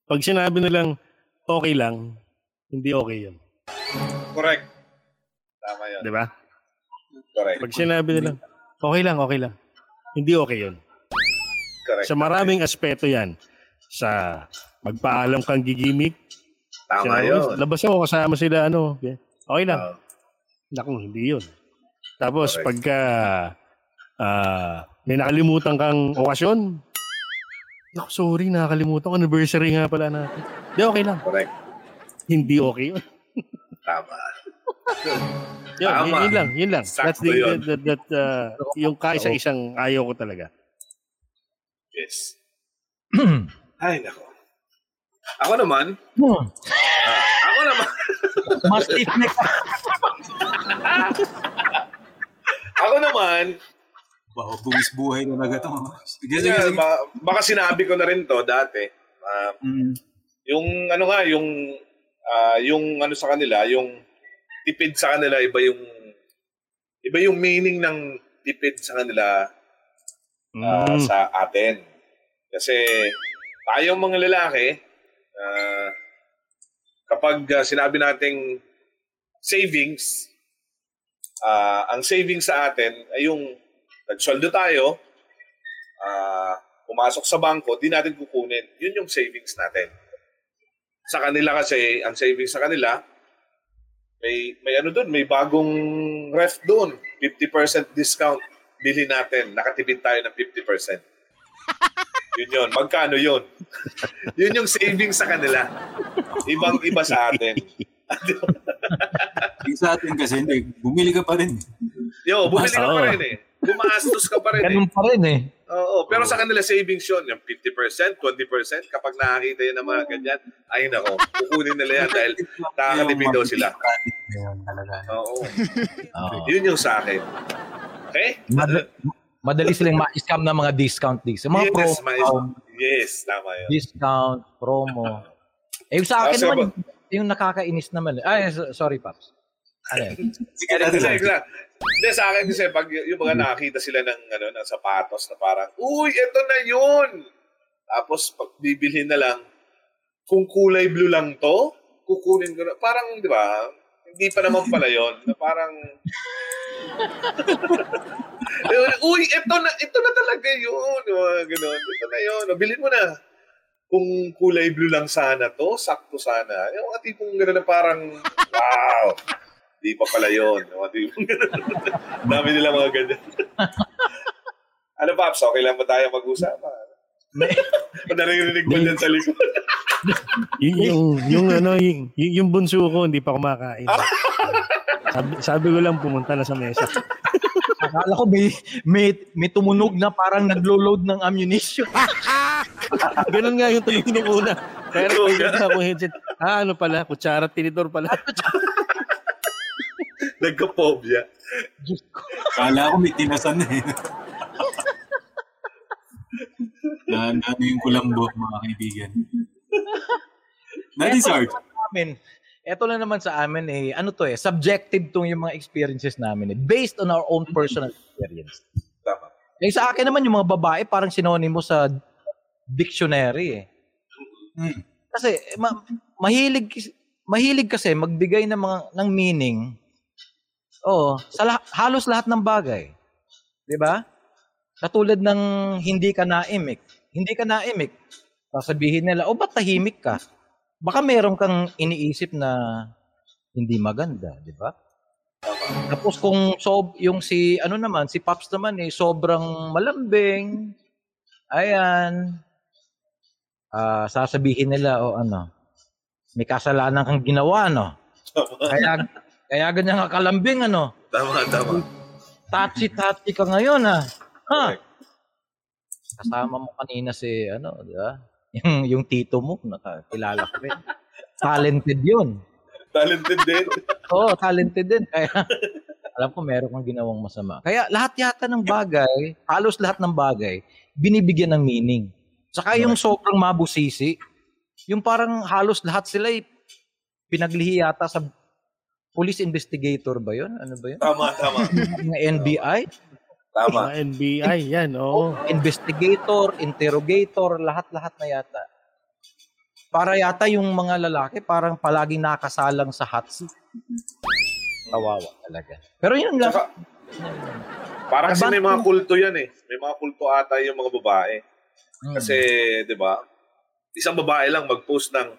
Pag sinabi nilang okay lang, hindi okay yun. Correct. Tama yun. Di ba? Correct. Pag sinabi nilang okay lang, okay lang, hindi okay yun. Correct. Sa maraming aspeto yan. Sa magpaalam kang gigimik. Tama Sinabi, yun. Labas ako kasama sila, ano. Okay lang. Ah, Naku, hindi yun. Tapos Correct. pagka ah, may nakalimutan kang okasyon, Naku, sorry, nakakalimutan. Anniversary nga pala natin. Hindi, okay lang. correct. Hindi okay yun. Tama. Yun, Tama. yun, yun lang, yun lang. That's Sakto the, yun. that, that, uh, yung kaisa-isang ayaw ko talaga. Yes. Ay, nako. Ako naman, Hmm. naman, Mas stiff neck. ako naman, Wow, buwis buhay talaga to. Sige, sige, yeah, sige. ba- baka sinabi ko na rin to dati. ah, Mm. yung ano nga, yung ah, yung ano sa kanila, yung tipid sa kanila, iba yung iba yung meaning ng tipid sa kanila ah, Mm. sa atin. Kasi tayong mga lalaki, ah, kapag ah, sinabi nating savings, ah, ang savings sa atin ay yung nagsweldo tayo, ah, pumasok sa bangko, di natin kukunin. Yun yung savings natin. Sa kanila kasi, ang savings sa kanila, may, may ano doon, may bagong ref doon. 50% discount. Bili natin. Nakatipid tayo ng 50%. Yun yun. Magkano yun? yun yung savings sa kanila. Ibang-iba sa atin. Yung sa atin kasi, hindi. Bumili ka pa rin. Yo, bumili ka pa rin eh. Gumastos ka pa rin eh. Ganun pa rin eh. Oo, pero sa kanila savings yun, yung 50%, 20%, kapag nakakita yun ng mga ganyan, ay nako, kukunin nila yan dahil nakakatipid daw sila. Ayun, talaga. Oo, Oo. yun yung sa akin. Okay? Mad- madali silang ma-scam ng mga discount dis. Mga yes, promo, ma- yes, tama yun. discount, promo. Eh, sa akin naman, yung, nakakainis naman. Ay, so- sorry, Paps. Ano yun? Sige, natin lang. hindi, sa akin kasi pag yung mga nakakita sila ng, ano, ng sapatos na parang, uy, eto na yun! Tapos, pag bibilhin na lang, kung kulay blue lang to, kukunin ko na. Parang, di ba, hindi pa naman pala yun. Na parang, uy, eto na, ito na talaga yun. Mga ganun. Ito na yun. Bilhin mo na. Kung kulay blue lang sana to, sakto sana. Yung mga tipong gano'n na parang, wow. Di pa pala yun. Yung mga tipong gano'n. Dami nila mga ganyan. ano, Paps? Okay lang ba tayo mag-usap? Naririnig mo dyan sa likod. yung, yung, yung, ano, yung, yung, yung bunso ko, hindi pa kumakain. sabi, sabi ko lang pumunta na sa mesa. Akala ko may, may, may tumunog na parang naglo-load ng ammunition. Ganun nga yung tuloy nung una. Kaya nag ako headset. Ah, ano pala? Kutsara, tinidor pala. Nagka-phobia. Diyos ko. Kala ko may tinasan na eh. na, na ano yung kulambo, mga kaibigan. Daddy Sarge. amin, eto lang naman sa amin eh, ano to eh, subjective tong yung mga experiences namin eh, based on our own personal experience. Tama. Eh sa akin naman yung mga babae parang sinonimo sa dictionary eh. Hmm. Kasi ma- mahilig mahilig kasi magbigay ng mga ng meaning. Oh, sa lah- halos lahat ng bagay. 'Di ba? Katulad ng hindi ka naimik. Hindi ka naimik. Sasabihin nila, "O ba't tahimik ka?" Baka meron kang iniisip na hindi maganda, 'di ba? Tapos kung sob yung si ano naman, si Pops naman eh sobrang malambing. Ayan. Ah, sasabihin nila o ano, may kasalanan kang ginawa no. Kaya kaya ganyan ka kalambing ano. Tama, tama. Tachi-tachi ka ngayon ah. Ha? Kasama mo kanina si ano, di ba? Yung, yung tito mo, nakakilala ko rin. Talented yun. Talented din. Oo, talented din. Kaya alam ko meron kang ginawang masama. Kaya lahat yata ng bagay, halos lahat ng bagay, binibigyan ng meaning. Saka yung sobrang mabusisi, yung parang halos lahat sila ay pinaglihi yata sa police investigator ba yun? Ano ba yun? Tama, tama. Mga NBI? Tama. Mga NBI, yan, oo. Investigator, interrogator, lahat-lahat na yata. Para yata yung mga lalaki parang palaging nakasalang sa hot seat. Kawawa talaga. Pero yun lang. Saka, parang kasi may mga kulto yan eh. May mga kulto ata yung mga babae. Hmm. Kasi, di ba, isang babae lang mag-post ng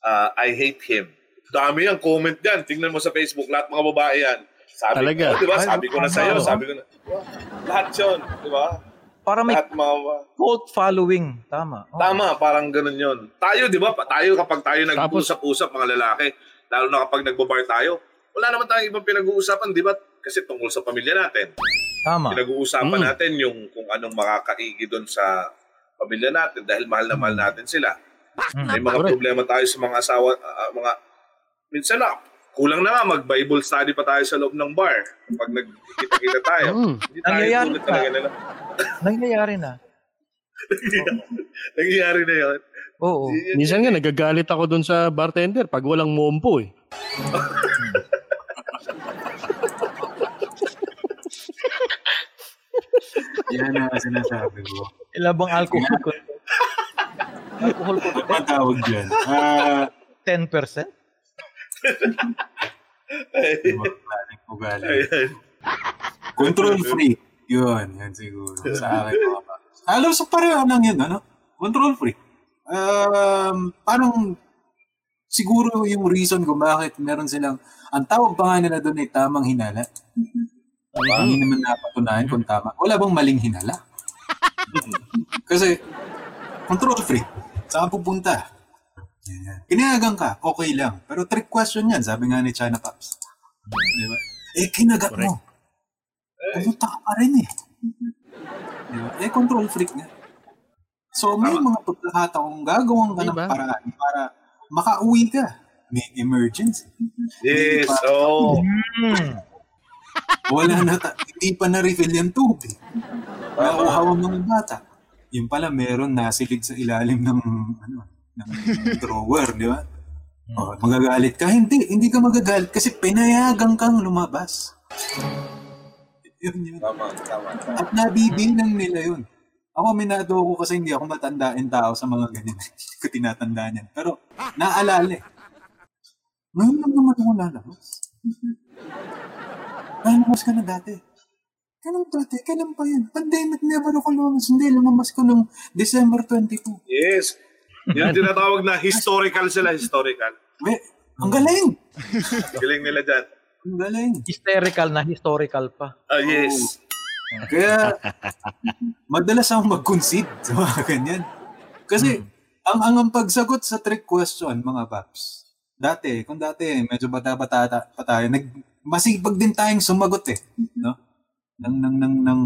ah, I hate him. Dami yung comment yan. Tingnan mo sa Facebook, lahat mga babae yan. Sabi Talaga? ko, di ba? Sabi ko na sa'yo, tama. sabi ko na. Lahat yun, di ba? para may Lahat cult following. Tama. Oo. Tama, parang ganun yun. Tayo, di ba? Tayo kapag tayo nag-uusap-usap, mga lalaki, lalo na kapag nagbabar tayo, wala naman tayong ibang pinag-uusapan, di ba? Kasi tungkol sa pamilya natin. Tama. Pinag-uusapan Mm. natin yung kung anong makakaigi doon sa pamilya natin dahil mahal na mahal natin sila. Mm. May mga Correct. problema tayo sa mga asawa, ah, mga minsan na, kulang na nga, mag-Bible study pa tayo sa loob ng bar. Pag nagkita-kita tayo. Mm. Hindi tayo Nangyayari tulad pa. talaga nila. Nangyayari na. Nangyayari na yun. Oo. Minsan nga, nagagalit ako dun sa bartender pag walang mompo eh. Yan ang sinasabi ko. Ilan bang alcohol content? alcohol content? Ang tawag dyan. Ah, 10%? Control freak. Yun, yan siguro. Sa akin. Alam sa pareho lang yun, ano? Control freak. Um, parang siguro yung reason kung bakit meron silang, ang tawag pa nga nila doon ay tamang hinala. Hindi naman napatunayan kung tama. Wala bang maling hinala? Kasi, control freak. Saan pupunta? Yan. Kinayagan ka, okay lang. Pero trick question yan, sabi nga ni China Pops. Di ba? Eh, kinagat mo. Pumunta ka pa rin eh. Di ba? Eh, control freak nga. So, may mga pagkakataong gagawin ka ng Diba? paraan para makauwi ka. May emergency. Yes, oo. Hmm. Wala na, ta- hindi pa na-refill yung tubig. Nauuhaw ang mga bata. Yung pala, meron nasilig sa ilalim ng, ano, ng drawer, di ba? Oh, magagalit ka? Hindi, hindi ka magagalit kasi pinayagan kang lumabas. Yun yun. Tama, tama. tama. At nabibilang nila yun. Ako, minado ako kasi hindi ako matandain tao sa mga ganyan. Hindi ko tinatandaan yan. Pero, naalala eh. Ngayon lang naman ako lalabas. Lalabas ka na dati. Kailan dati? Kailan pa yan? Pandemic never ako lumabas. Hindi, lumabas ko nung December 22. Yes. Yan tinatawag na historical sila, historical. We, ang galing! Galing nila dyan. Ang galing. Hysterical na historical pa. Ah, yes. Kaya, madalas akong mag-concede sa mga ganyan. Kasi, ang ang ang pagsagot sa trick question, mga paps, dati, kung dati, medyo bata-bata ta- pa tayo, nag, masipag din tayong sumagot eh. No? Nang, nang, nang, nang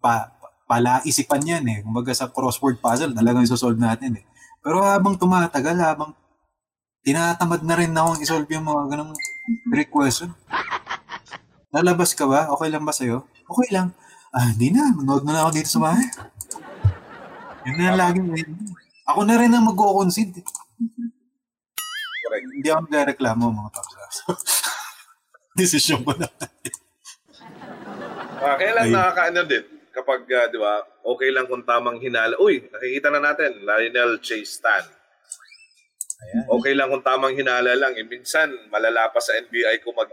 pa, palaisipan yan eh. Kumbaga sa crossword puzzle, talagang isosolve natin eh. Pero habang tumatagal, habang tinatamad na rin akong isolve yung mga ganong trick question, Lalabas ka ba? Okay lang ba sa'yo? Okay lang. Ah, hindi na. Manood na lang ako dito sa bahay. Yun na lagi Ako na rin ang mag-concede. Correct. Hindi ako nagreklamo mga paps. Desisyon ko na. Ah, kaya lang Ayun. nakakaano din kapag, ah, di ba, okay lang kung tamang hinala. Uy, nakikita na natin, Lionel Chase Stan. Okay lang kung tamang hinala lang. Eh, minsan, malala pa sa NBI kung mag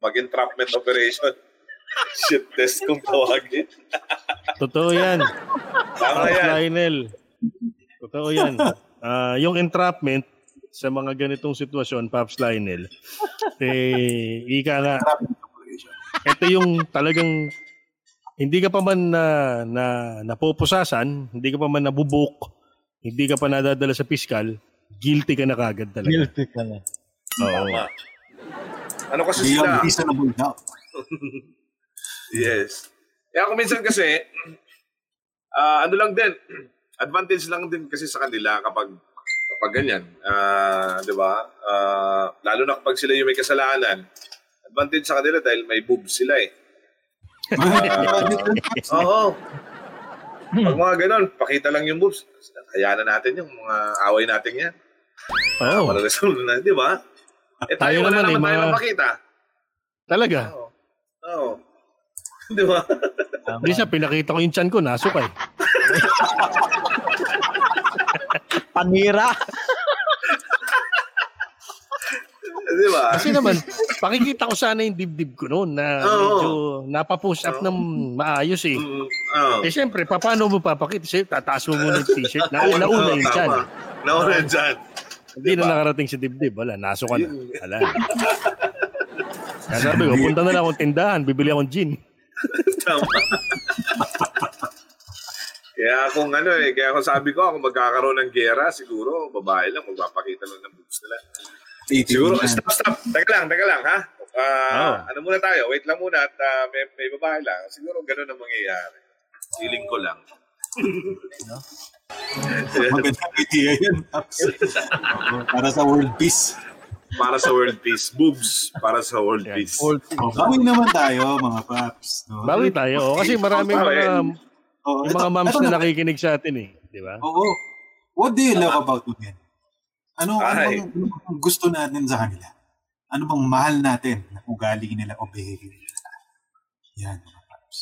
mag-entrapment operation. Shit test kung tawagin. Totoo yan. Tama Pops yan. Lionel. Totoo yan. Ah, yung entrapment sa mga ganitong sitwasyon, Pops Lionel, eh, ika nga, ito yung talagang hindi ka pa man na, na napupusasan, hindi ka pa man nabubuk, hindi ka pa nadadala sa piskal, guilty ka na kagad talaga. Guilty ka na. Oo. Tama. Ano kasi Beyond sila? reasonable doubt. Yes. Kaya kung minsan kasi, ah ano lang din, advantage lang din kasi sa kanila kapag kapag ganyan. Ah, 'di ba? Ah, lalo na kapag sila yung may kasalanan, advantage sa kanila dahil may boobs sila eh. Oo. Pag mga ganon, pakita lang yung boobs. Hayaan na natin yung mga away natin yan. Oo. Para resolve na, di ba? Eh tayo, Tayo wala naman eh, naman tayo mga- makita. Talaga. Oo. Oo. Di ba? Hindi siya, pinakita ko yung chan ko, nasok eh. Panira. Di ba? Kasi naman, pakikita ko sana yung dibdib ko noon na Oo. medyo napapush up ng maayos eh. Mm, oo. Eh syempre, pa- paano mo papakita? Siyempre, tataas mo muna yung t-shirt. Nauna una yung chan. Tama. Nauna yung chan. Hindi na nakarating si dibdib. Wala, naso ka na. Wala. Kaya sabi ko, punta na lang akong tindahan, bibili akong gin. Tama. kaya kung ano eh, kaya kung sabi ko, kung magkakaroon ng gera, siguro, babae lang, magpapakita lang ng boobs nila. Siguro, stop, stop. Teka lang, teka lang, ha? Ah, Oo. Ano muna tayo? Wait lang muna at ah, may, may babae lang. Siguro ganun ang mangyayari. Feeling ko lang. Magandang idea. Oo, Para sa world peace. para sa world peace. Boobs para sa world Yan. peace. Old Oh, bawi naman tayo, mga paps. No? Bawi tayo. oh, kasi maraming Bawi. mga, Oh, ito- mga moms ito na nakikinig sa atin eh. Di ba? Oo. What do you love about women? Ano, ano, bang, ano bang gusto natin sa kanila? Ano bang mahal natin na ugali nila o behavior nila? Yan, mga paps.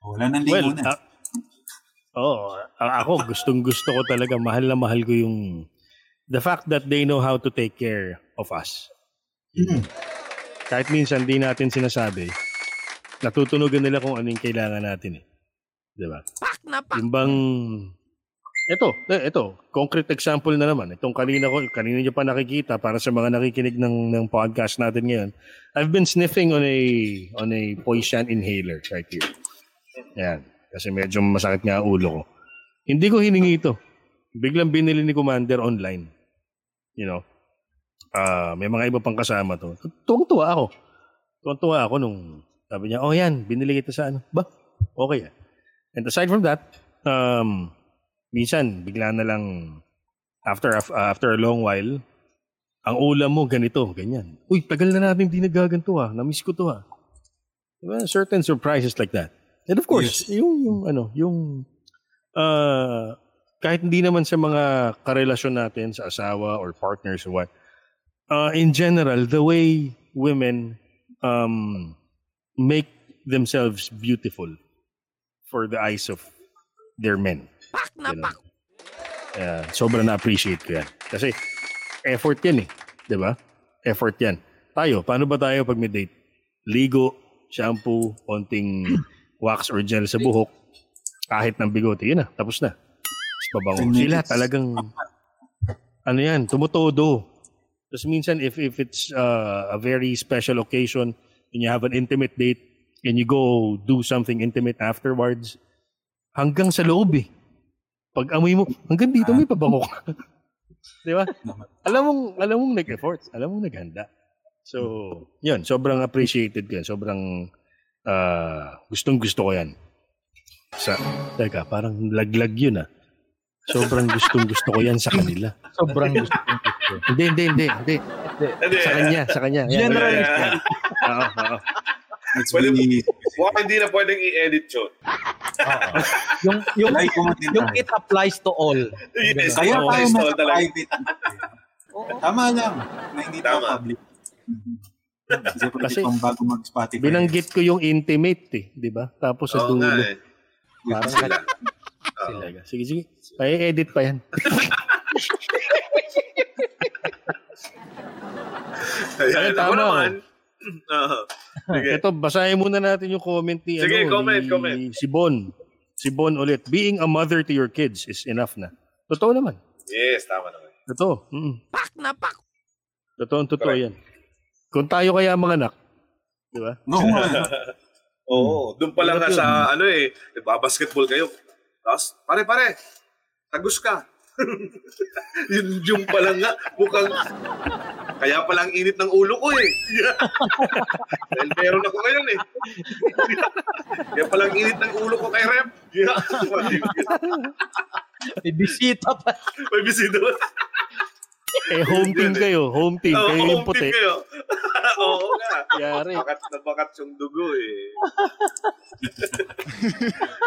Wala nang Well, lingunan. ah, Oo, a- ako gustong gusto ko talaga mahal na mahal ko yung the fact that they know how to take care of us. Mm. Kahit minsan di natin sinasabi, natutunugan nila kung ano yung kailangan natin eh. 'Di ba? Yung bang ito, eh, ito, concrete example na naman. Itong kanina ko, kanina niyo pa nakikita para sa mga nakikinig ng ng podcast natin ngayon. I've been sniffing on a on a poison inhaler right here. Yan. Kasi medyo masakit nga ulo ko. Hindi ko hiningi ito. Biglang binili ni Commander online. You know? Ah, may mga iba pang kasama to. Tuwang-tuwa ako. Tuwang-tuwa ako nung sabi niya, oh yan, binili kita sa ano. Ba? Okay. And aside from that, um, minsan, bigla na lang, after af- after a long while, ang ulam mo, ganito, ganyan. Uy, tagal na natin hindi nagaganto ah. Namiss ko to ah. Diba? Certain surprises like that. And of course, yung, yung ano, yung uh, kahit hindi naman sa mga karelasyon natin sa asawa or partners or what, uh, in general, the way women um, make themselves beautiful for the eyes of their men. Know. Uh, sobrang na-appreciate ko yan. Kasi effort yan eh. Ba? Effort yan. Tayo, paano ba tayo pag may date? Ligo, shampoo, konting wax or gel sa buhok, kahit ng bigote, yun na, tapos na. Pabango. Sila talagang, ano yan, tumutodo. Tapos minsan, if, if it's uh, a very special occasion, and you have an intimate date, and you go do something intimate afterwards, hanggang sa loob eh. Pag amoy mo, hanggang dito may pabango ka. Di ba? Alam mong, alam mong nag-effort. Alam mong naghanda. So, yun. Sobrang appreciated ko yan. Sobrang ah, gustong gusto ko yan. Sa, teka, parang laglag yun ah. Sobrang gustong gusto ko yan sa kanila. Sobrang gusto gusto. Hindi, hindi, hindi, hindi. Sa kanya, sa kanya. Yan. Generalist. Oo, oo. It's Pwede- really... Mukhang hindi na pwedeng i-edit yun. Yung, yung, yung tayo. it applies to all. Yes, Kaya tayo tol, talaga. private. Tama lang. Na hindi tayo Tama. public. Kasi pwede Kasi pang bago mag-Spotify. Binanggit ko yung intimate eh. Di ba? Tapos sa Oo nga dulo. eh. Parang Sila. Sila. Sige, sige. May edit pa yan. Ayan, Ay, ako tama, naman. Oo. Sige. Ito, basahin muna natin yung comment ni, Sige, ano, comment, ni comment. si Bon. Si Bon ulit. Being a mother to your kids is enough na. Totoo naman. Yes, tama naman. Totoo. Mm. Pak na pak. Totoo, totoo yan. Kung tayo kaya mga anak, di ba? No, nga. Oo, doon pa lang sa ano eh, basketball kayo. Tapos, pare pare, tagus ka. yun yung pa lang nga, mukhang, kaya pala ang init ng ulo ko eh. Dahil meron ako ngayon eh. kaya pala ang init ng ulo ko kay Rep. May bisita pa. May bisita ba? Eh, home team kayo. Home team. Oo, kayo yung puti. kayo. Oo nga. Yari. Bakat na bakat yung dugo eh.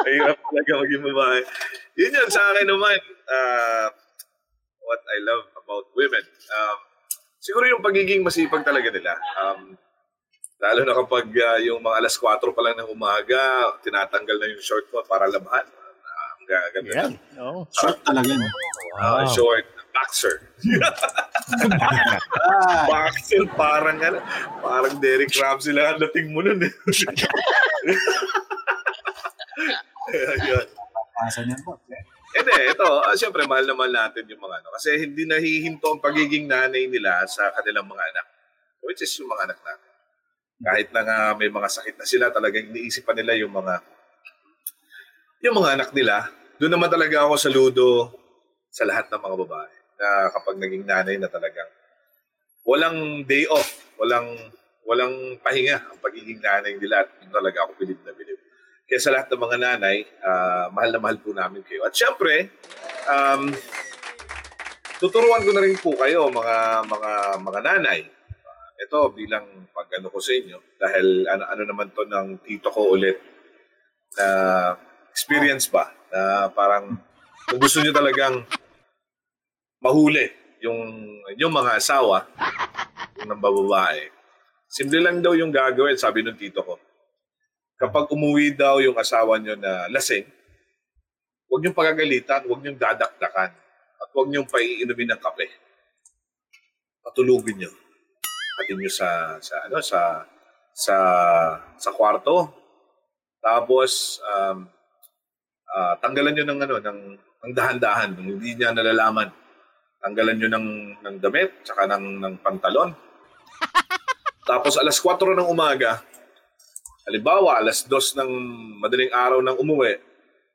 Hirap talaga maging babae. Yun yun, sa akin naman, uh, what I love about women. Um, siguro yung pagiging masipag talaga nila. Um, lalo na kapag uh, yung mga alas 4 pa lang ng umaga, tinatanggal na yung short mo para labahan. Uh, ang gaganda na. Oo. Short talaga. No? Uh, short, boxer. Ah, Boxer, parang ano, parang Derek Ramsey lang ang dating mo nun. eh. Ayun. Asan yan po? Hindi, ito, uh, siyempre, mahal naman natin yung mga ano. Kasi hindi nahihinto ang pagiging nanay nila sa kanilang mga anak. Which is yung mga anak natin. Kahit na nga may mga sakit na sila, talagang iniisip pa nila yung mga yung mga anak nila. Doon naman talaga ako saludo sa lahat ng mga babae na kapag naging nanay na talagang walang day off, walang walang pahinga ang pagiging nanay nila at talaga ako bilib na bilib. Kaya sa lahat ng mga nanay, ah, mahal na mahal po namin kayo. At syempre, um, tuturuan ko na rin po kayo mga mga mga nanay. Uh, ito bilang pag-ano ko sa inyo dahil ano ano naman to ng tito ko ulit na experience ba na parang kung gusto niyo talagang mahuli yung yung mga asawa ng bababae. Simple lang daw yung gagawin, sabi ng tito ko. Kapag umuwi daw yung asawa nyo na lasing, huwag niyong pagagalitan, huwag niyong dadakdakan, at huwag niyong paiinumin ng kape. Patulugin niyo. Atin niyo sa sa ano sa sa sa kwarto. Tapos um, uh, tanggalan niyo ng ano ng ng dahan-dahan, hindi niya nalalaman. Tanggalan niyo ng ng damit, saka ng ng pantalon. Tapos alas 4 ng umaga, halimbawa alas 2 ng madaling araw ng umuwi,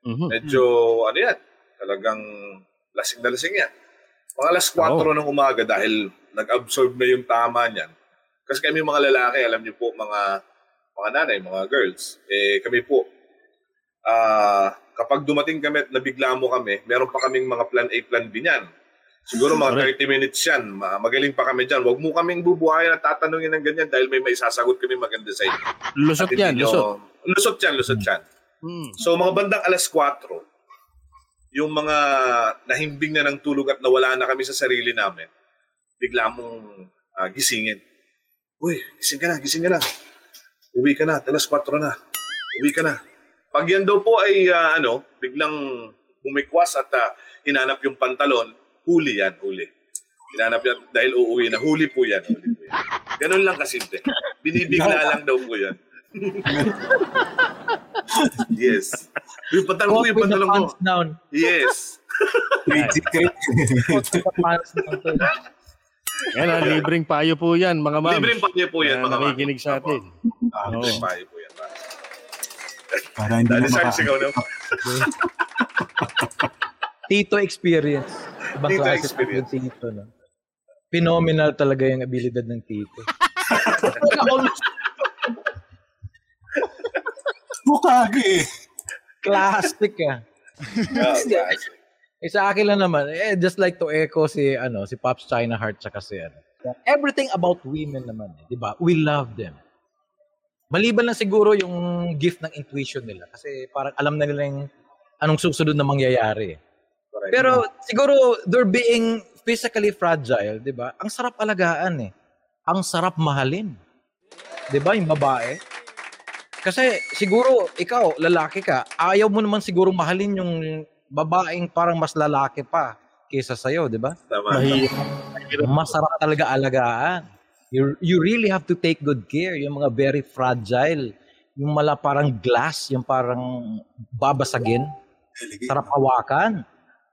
Mhm. medyo ano yan, talagang lasing na lasing yan. Mga alas 4 ng umaga dahil nag-absorb na yung tama niyan. Kasi kami mga lalaki, alam niyo po, mga mga nanay, mga girls, eh kami po, ah kapag dumating kami at nabigla mo kami, meron pa kaming mga plan A, plan B niyan. Siguro mga 30 minutes yan. Ma- Magaling pa kami dyan. Huwag mo kaming bubuhayan at tatanungin ng ganyan dahil may maisasagot kami maganda sa inyo. Lusot yan, nyo- lusot. Lusot yan, lusot yan. Hmm. So mga bandang alas 4, yung mga nahimbing na ng tulog at nawala na kami sa sarili namin, bigla mong ah, gisingin. Uy, gising ka na, gising ka na. Uwi ka na, alas 4 na. Uwi ka na. Pag yan daw po ay ah, ano, biglang bumikwas at ah, hinanap yung pantalon, huli yan, huli. Hinanap yan dahil uuwi na. Huli po yan, huli po yan. Ganun lang kasimple. Binibigla lang daw po yan. yes. Yung pantalon ko, yung pantalon ko. down. Yes. Down. tol. Yan, ah, libreng payo po yan, mga ma'am. Libreng payo po yan, na mga ma'am. nakikinig sa atin. Ah, libreng payo po yan. Para hindi Dali na sa maka... sigaw na. Tito experience. Ibang Tito klase experience. ng Tito. No? Phenomenal talaga yung abilidad ng Tito. Bukagi eh. Classic ah. Eh, sa akin lang naman, eh, just like to echo si, ano, si Pops China Heart tsaka si, ano. Everything about women naman, eh, di ba? We love them. Maliban lang siguro yung gift ng intuition nila. Kasi parang alam na nila yung anong susunod na mangyayari. Correct. Pero siguro they're being physically fragile, 'di ba? Ang sarap alagaan eh. Ang sarap mahalin. 'Di ba yung babae? Kasi siguro ikaw, lalaki ka, ayaw mo naman siguro mahalin yung babaeng parang mas lalaki pa kaysa sa'yo, di ba? Masarap talaga alagaan. You, you really have to take good care. Yung mga very fragile, yung mala parang glass, yung parang babasagin, sarap hawakan.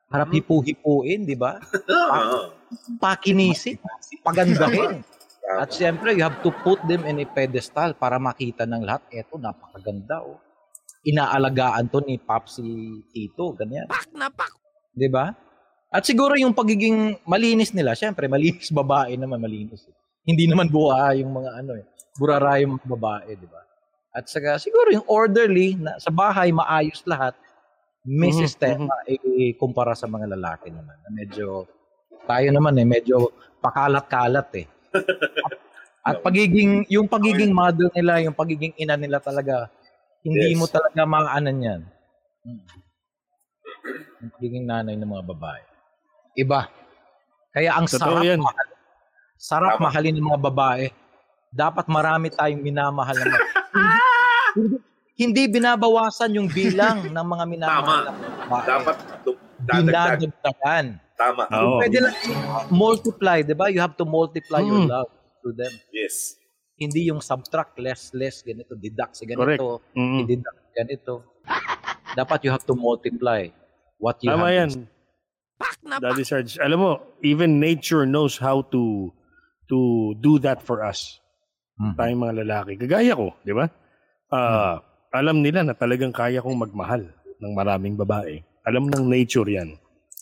Harap hipu-hipuin, di ba? Ah, Pakinisin, pagandahin. At siyempre, you have to put them in a pedestal para makita ng lahat. Eto, napakaganda, oh. Inaalagaan to ni Pop si Tito, ganyan. Pak na pak! Di ba? At siguro yung pagiging malinis nila, siyempre, malinis babae naman, malinis. eh. Hindi naman buha yung mga ano eh. Burara yung mga babae, di ba? At saka, siguro yung orderly, na sa bahay, maayos lahat, may Mhm, sistema, eh, kumpara sa mga lalaki naman. na Medyo, tayo naman eh, medyo pakalat-kalat eh. At pagiging, yung pagiging mother nila, yung pagiging ina nila talaga, hindi Yes. mo talaga makaanan yan. Mm. Yung pagiging nanay ng mga babae. Iba. Kaya ang Totoo sarap, yan. mahal, sarap Tama. mahalin ng mga babae. Dapat marami tayong minamahal na mga- hindi, hindi, binabawasan yung bilang ng mga minamahal Tama. na dapat. Dinadagdagan. Tama. Oo. Pwede lang multiply, di ba? You have to multiply your Mm. love to them. Yes. Hindi yung subtract, less, less, ganito, deduct si Correct. ganito, Mm. i-deduct si ganito. Dapat you have to multiply what you Tama have. yan. Daddy Sarge, alam mo, even nature knows how to to do that for us. Mhm. Tayong mga lalaki. Kagaya ko, di ba? Ah, Alam nila na talagang kaya kong magmahal ng maraming babae. Alam ng nature yan.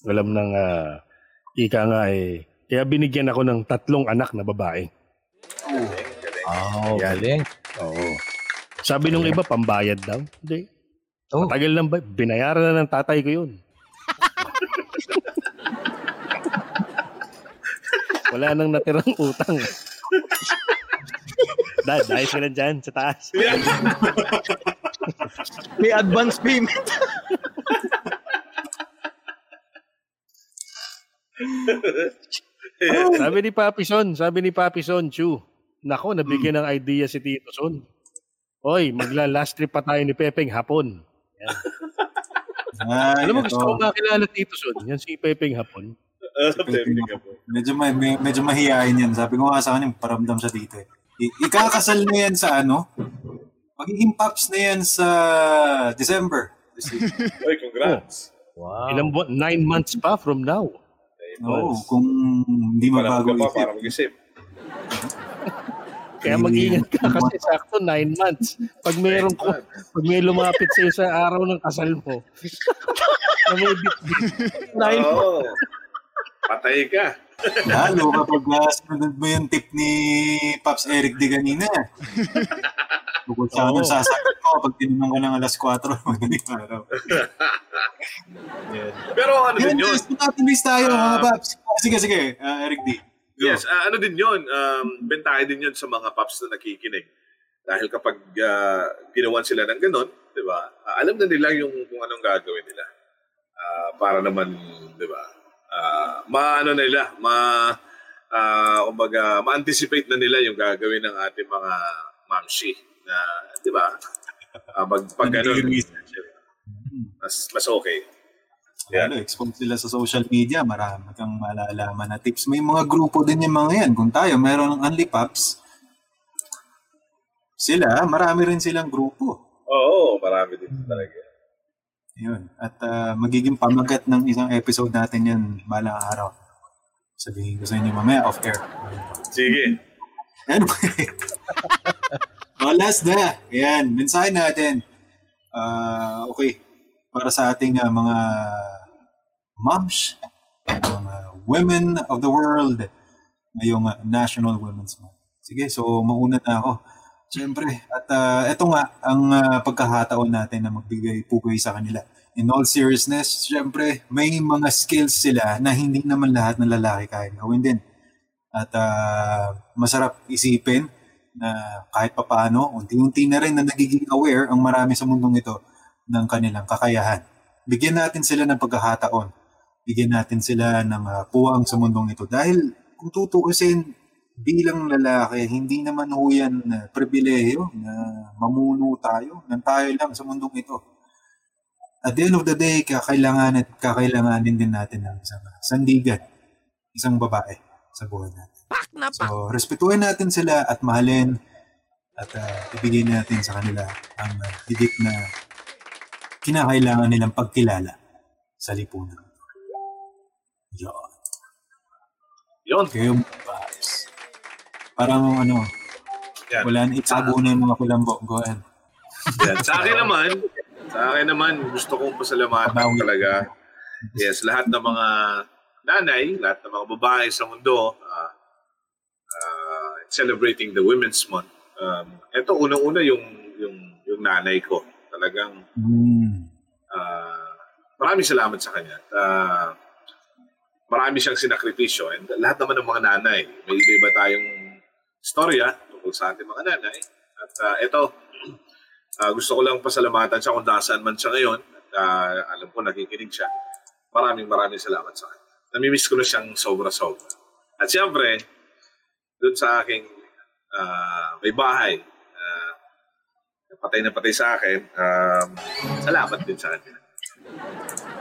Alam ng ah, ika nga eh. Kaya binigyan ako ng tatlong anak na babae. Oh, Yan. galing. Oo. Sabi nung iba, pambayad daw. Hindi. Oh. Matagal lang ba? Binayaran na ng tatay ko yun. Wala nang natirang utang. Dad, ayos ka na dyan sa taas. May advance payment. Sabi ni Papi Son, sabi ni Papi Son, Chu, nako, nabigyan ng idea si Tito Son. Oy, magla last trip pa tayo ni Pepeng hapon. Ay, Alam mo, ito. gusto ko makilala Tito Son. Yan si Pepeng hapon. Ah, Pepeng hapon. Medyo, ma- me- medyo mahihain yan. Sabi ko nga sa kanya, paramdam siya dito eh. I- ikakasal na yan sa ano? Magiging pops na yan sa December. This year. Oy, congrats. Wow. Ilang buwan? Nine months pa from now. Oo, kung hindi mabago isip. para mag-isip. Kaya mag-ingat ka kasi sakto nine months. Pag mayroong ko, pag may lumapit sa sa araw ng kasal mo, na may bit-bit, Nine Oo. Patay ka. Lalo kapag uh, sunod mo yung tip ni Pops Eric di kanina. Bukod sa anong sasagot ko kapag tinanong ka ng alas 4, magaling araw. Pero ano din yun? guys, tatamis tayo mga Ah. Pops. Sige, sige, ah, Eric D. Yes, ah, ano din yun? Um, bentahe din yun sa mga paps na nakikinig. Dahil kapag uh, ginawan sila ng ganun, di ba, ah, alam na nila yung kung anong gagawin nila. Ah, para naman, di ba, ah, maano nila, ma, ah, kumbaga, ma-anticipate na nila yung gagawin ng ating mga mamshi na, di ba, ah, pag, pag ganun, mas, mas okay. Yeah. Lalo, expose sila sa social media, marami kang malalaman na tips. May mga grupo din yung mga yan. Kung tayo, meron ng Only Pops, sila, marami rin silang grupo. Oo, marami din talaga. Yun. At ah, magiging pamagat ng isang episode natin yan balang araw. Sabihin ko sa inyo mamaya off-air. Sige. Anyway. last na. Ayan, mensahe natin. Ah, okay. Para sa ating ah, mga moms, mga women of the world, ngayong ah, National Women's Month. Sige, so mauna na ako. Siyempre, at ah, ito nga ang ah, pagkakataon natin na magbigay pugay sa kanila. In all seriousness, siyempre, may mga skills sila na hindi naman lahat ng lalaki kaya gawin din. At ah, masarap isipin na kahit papaano, unti-unti na rin na nagiging aware ang marami sa mundong ito ng kanilang kakayahan. Bigyan natin sila ng pagkakataon. Bigyan natin sila ng ah, puwang sa mundong ito. Dahil kung tutuusin, bilang lalaki, hindi naman ho yan na pribileyo na mamuno tayo, nang tayo lang sa mundong ito. At the end of the day, kakailangan at kakailanganin din natin ng isang sandigan, isang babae sa buhay natin. So, respetuhin natin sila at mahalin at uh, ibigay natin sa kanila ang uh, higit na kinakailangan nilang pagkilala sa lipunan. Yun. Yun. Kayo guys. Parang ano, Yan. wala na itago na yung mga kulambo. Go ahead. Yan. Sa akin naman, sa akin naman, gusto kong pasalamatan Pabawi. talaga. Yes, lahat ng mga nanay, lahat ng mga babae sa mundo, ah, ah, celebrating the Women's Month. Um, ito, unang-una yung, yung, yung nanay ko. Talagang Mm. ah, maraming salamat sa kanya. Ah, marami siyang sinakripisyo. And lahat naman ng mga nanay, may iba-iba tayong storya tungkol sa ating mga nanay. At ah, ito, ah, gusto ko lang pasalamatan siya kung nasaan man siya ngayon. At ah, alam ko, nakikinig siya. Maraming maraming salamat sa kanya. Namimiss ko na siyang sobra-sobra. At siyempre, doon sa aking ah, may bahay, ah, patay na patay sa akin, um, salamat din sa kanya.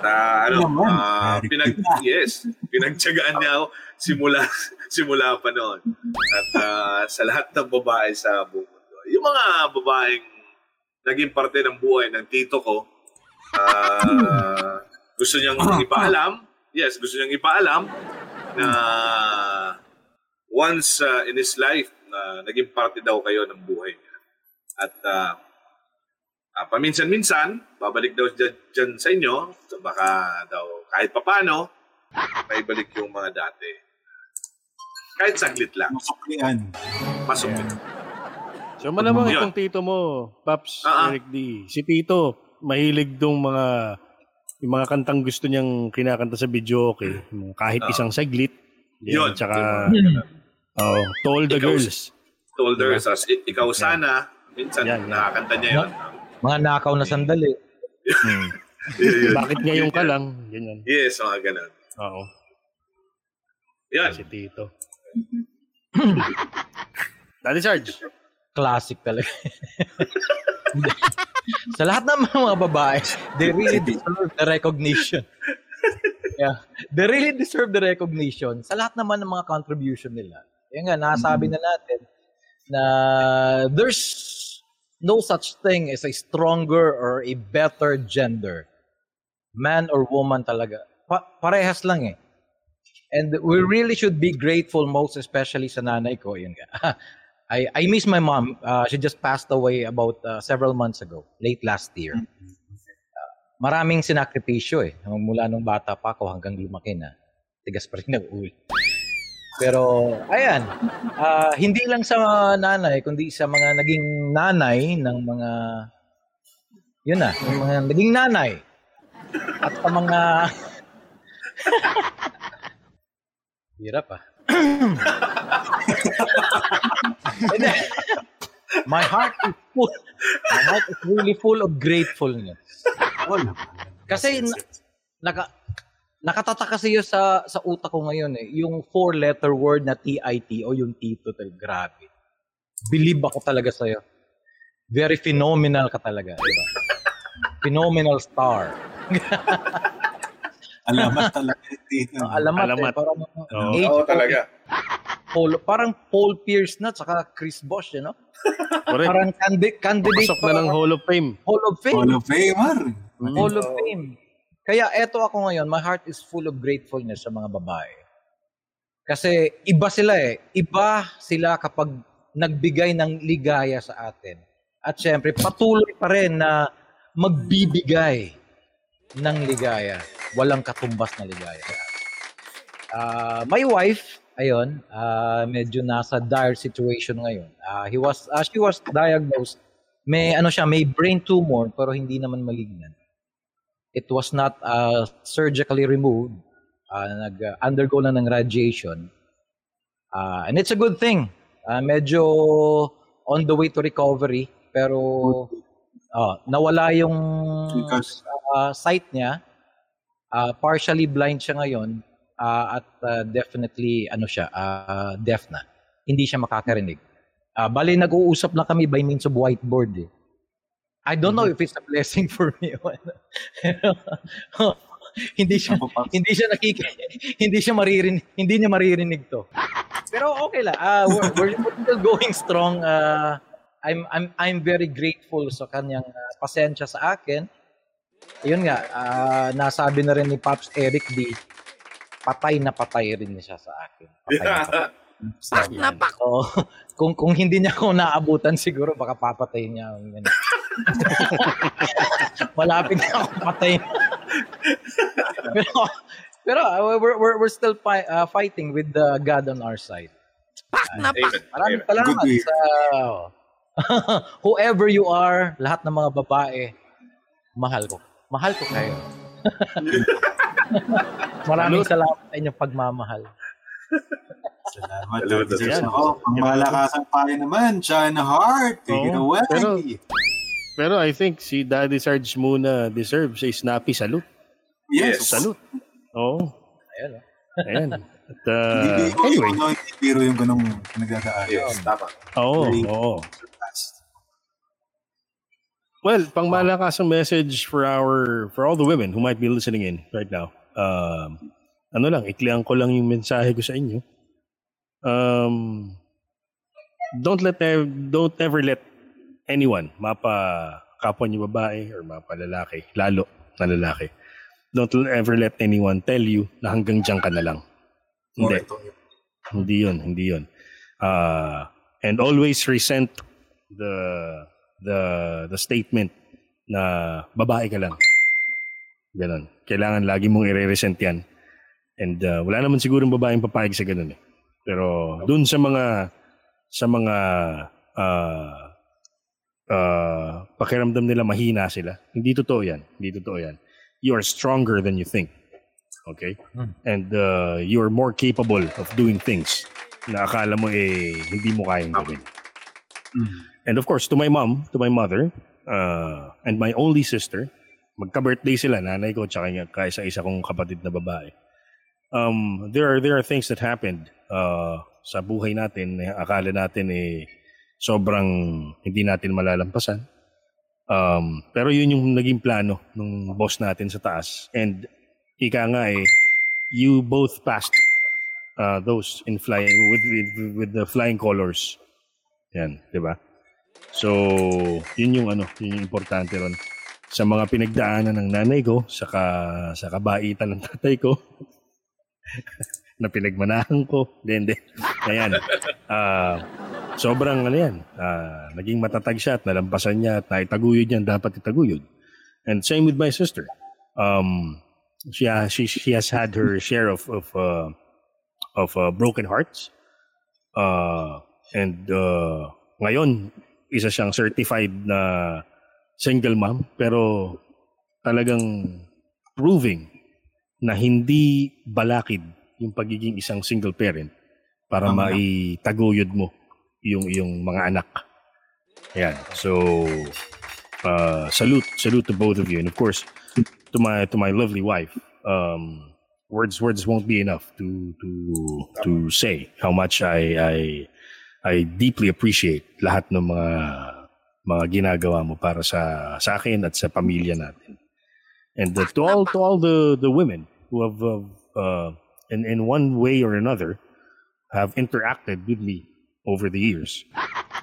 Na ano, ah, very pinag yes, pinagtiyagaan niya ako simula simula pa noon. At ah, sa lahat ng babae sa buong mundo. Yung mga babaeng naging parte ng buhay ng tito ko, ah, gusto niyang ipaalam, yes, gusto niyang ipaalam na once ah, in his life na naging parte daw kayo ng buhay niya. At ah, ah, paminsan-minsan, babalik daw dyan, dyan sa inyo, so baka daw kahit papano, maibalik yung mga dati. Kahit saglit lang. Masuklian. Pasok yun. So malamang Yun. itong tito mo, Paps, ah. Eric D. Si Tito, mahilig dong mga yung mga kantang gusto niyang kinakanta sa video okay. Kahit Ah. isang saglit, Yun. Tsaka, oh, to all the Ikaw- girls. Told her, tas, "I- ikaw sana, minsan Yan, yan. nakakanta niya yun. Mga nakaw na sandali. Hmm. Yun, yun. Bakit ngayon ka lang? Ganyan. Yes, mga ganun. Oo. Yan. Si Tito. Daddy Sarge. Classic talaga. sa lahat ng mga babae, they really deserve the recognition. yeah. They really deserve the recognition sa lahat naman ng mga contribution nila. Yan nga, nasabi na natin na there's no such thing as a stronger or a better gender. Man or woman talaga. Pa- parehas lang eh. And we really should be grateful most especially sa nanay ko. Yun nga. I, I miss my mom. Uh, she just passed away about uh, several months ago, late last year. Uh, maraming sinakripisyo eh. Mula nung bata pa ako hanggang lumaki na. Tigas pa rin ng ulo. Pero, ayan. ah, hindi lang sa nanay, kundi sa mga naging nanay ng mga, yun na, yung mga naging nanay. At sa mga, hirap ah. Hindi. my heart is full. My heart is really full of gratefulness. Wala. Kasi na- naka nakatataka kasi yun sa sa utak ko ngayon eh, yung four letter word na TIT o yung Tito tal grabe. Believe ako talaga sa iyo. Very phenomenal ka talaga, di ba? Phenomenal star. Alamat talaga dito. Alamat, Alamat. Eh, parang Oo. age Oo, talaga. Paul, parang Paul Pierce na tsaka Chris Bosh, you know? Correct. Parang candi- candidate Pasok na ng Hall of Fame. Hall of Fame. Hall of Famer. Hall of Fame. Kaya eto ako ngayon, my heart is full of gratefulness sa mga babae. Kasi iba sila eh. Iba sila kapag nagbigay ng ligaya sa atin. At syempre, patuloy pa rin na magbibigay ng ligaya. Walang katumbas na ligaya. Ah, my wife, ayun, ah, medyo nasa dire situation ngayon. Ah, he was, ah, she was diagnosed. May ano siya, may brain tumor pero hindi naman malignant. It was not uh, surgically removed. Uh, nag-undergo na ng radiation. Uh, and it's a good thing. Uh, medyo on the way to recovery. Pero uh, nawala yung uh, sight niya. Uh, partially blind siya ngayon. Uh, at uh, definitely ano siya, uh, deaf na. Hindi siya makakarinig. Uh, bali, nag-uusap lang kami by means of whiteboard eh. I don't know if it's a blessing for me. hindi siya hindi siya nakik hindi siya maririnig hindi niya maririnig to. Pero okay lang. Ah, we're, we're, we're still going strong. Ah, I'm I'm I'm very grateful sa kanyang ah, pasensya sa akin. Yun nga, ah, nasabi na rin ni Pops Eric D. Patay na patay rin siya sa akin. Patay na patay. Pak na pak. Oo. kung kung hindi niya ako naabutan siguro baka papatay niya ako. Malapit na ako patay. pero pero uh, we're, we're, we're still fi- uh, fighting with the God on our side. Amen. Maraming Amen. salamat Good to hear. sa whoever you are, lahat ng mga babae, mahal ko. Mahal ko kayo. Maraming salamat sa inyong pagmamahal. Salamat. Salamat, Dr. salamat. Ako, ang malakasang payo naman, China Heart. Take it Oo, away. pero- Pero I think si Daddy Sarge muna deserves a snappy salute. yes. Salute. Oo. Ayun. oh. Ayan. At, uh, Hindi anyway. yung, no, hindi biro yung ganong nagdadaan. Yes, tama. Oo. Oo. Well, pang malakasang message for our for all the women who might be listening in right now. Um, ano lang, iklian ko lang yung mensahe ko sa inyo. Um, don't let don't ever let anyone mapa kapwa niyo babae or mapa lalaki, lalo na lalaki. Don't ever let anyone tell you na hanggang diyan ka na lang. Hindi. Hindi yun, hindi yun. Uh, and always resent the the the statement na babae ka lang. Ganon. Kailangan lagi mong i-resent yan. And uh, wala naman sigurong babaeng papayag sa ganun eh. Pero dun sa mga sa mga uh, uh, pakiramdam nila mahina sila. Hindi totoo yan. Hindi totoo yan. You are stronger than you think. Okay? Hmm. And uh, you're more capable of doing things na akala mo eh hindi mo kayang gawin. And of course, to my mom, to my mother, uh, and my only sister, magka-birthday sila, nanay ko, tsaka yung kaisa-isa kong kapatid na babae. Um, there are there are things that happened uh, sa buhay natin na akala natin eh sobrang hindi natin malalampasan. Um, pero yun yung naging plano ng boss natin sa taas. And ika nga eh, you both passed uh, those in flying with, with with the flying colors. Yan, 'di ba? So, yun yung ano, yun yung importante ron. Sa mga pinagdaanan ng nanay ko, saka sa kabaitan ng tatay ko, na pinagmanahan ko, then, ayan. Ah, sobrang ano yan, ah, naging matatag siya at nalampasan niya at naitaguyod niya dapat itaguyod. And same with my sister. Um, she, ha- she, she has had her share of, of, uh, of uh, broken hearts. Uh, and uh, ngayon, isa siyang certified na single mom pero talagang proving na hindi balakid yung pagiging isang single parent para Tama. maitaguyod mo yung yung mga anak. Yan. So uh, salute salute to both of you and of course to my to my lovely wife. Um, words words won't be enough to to to say how much I I I deeply appreciate lahat ng mga mga ginagawa mo para sa sa akin at sa pamilya natin. And uh, to all to all the the women who have uh, in in one way or another have interacted with me over the years.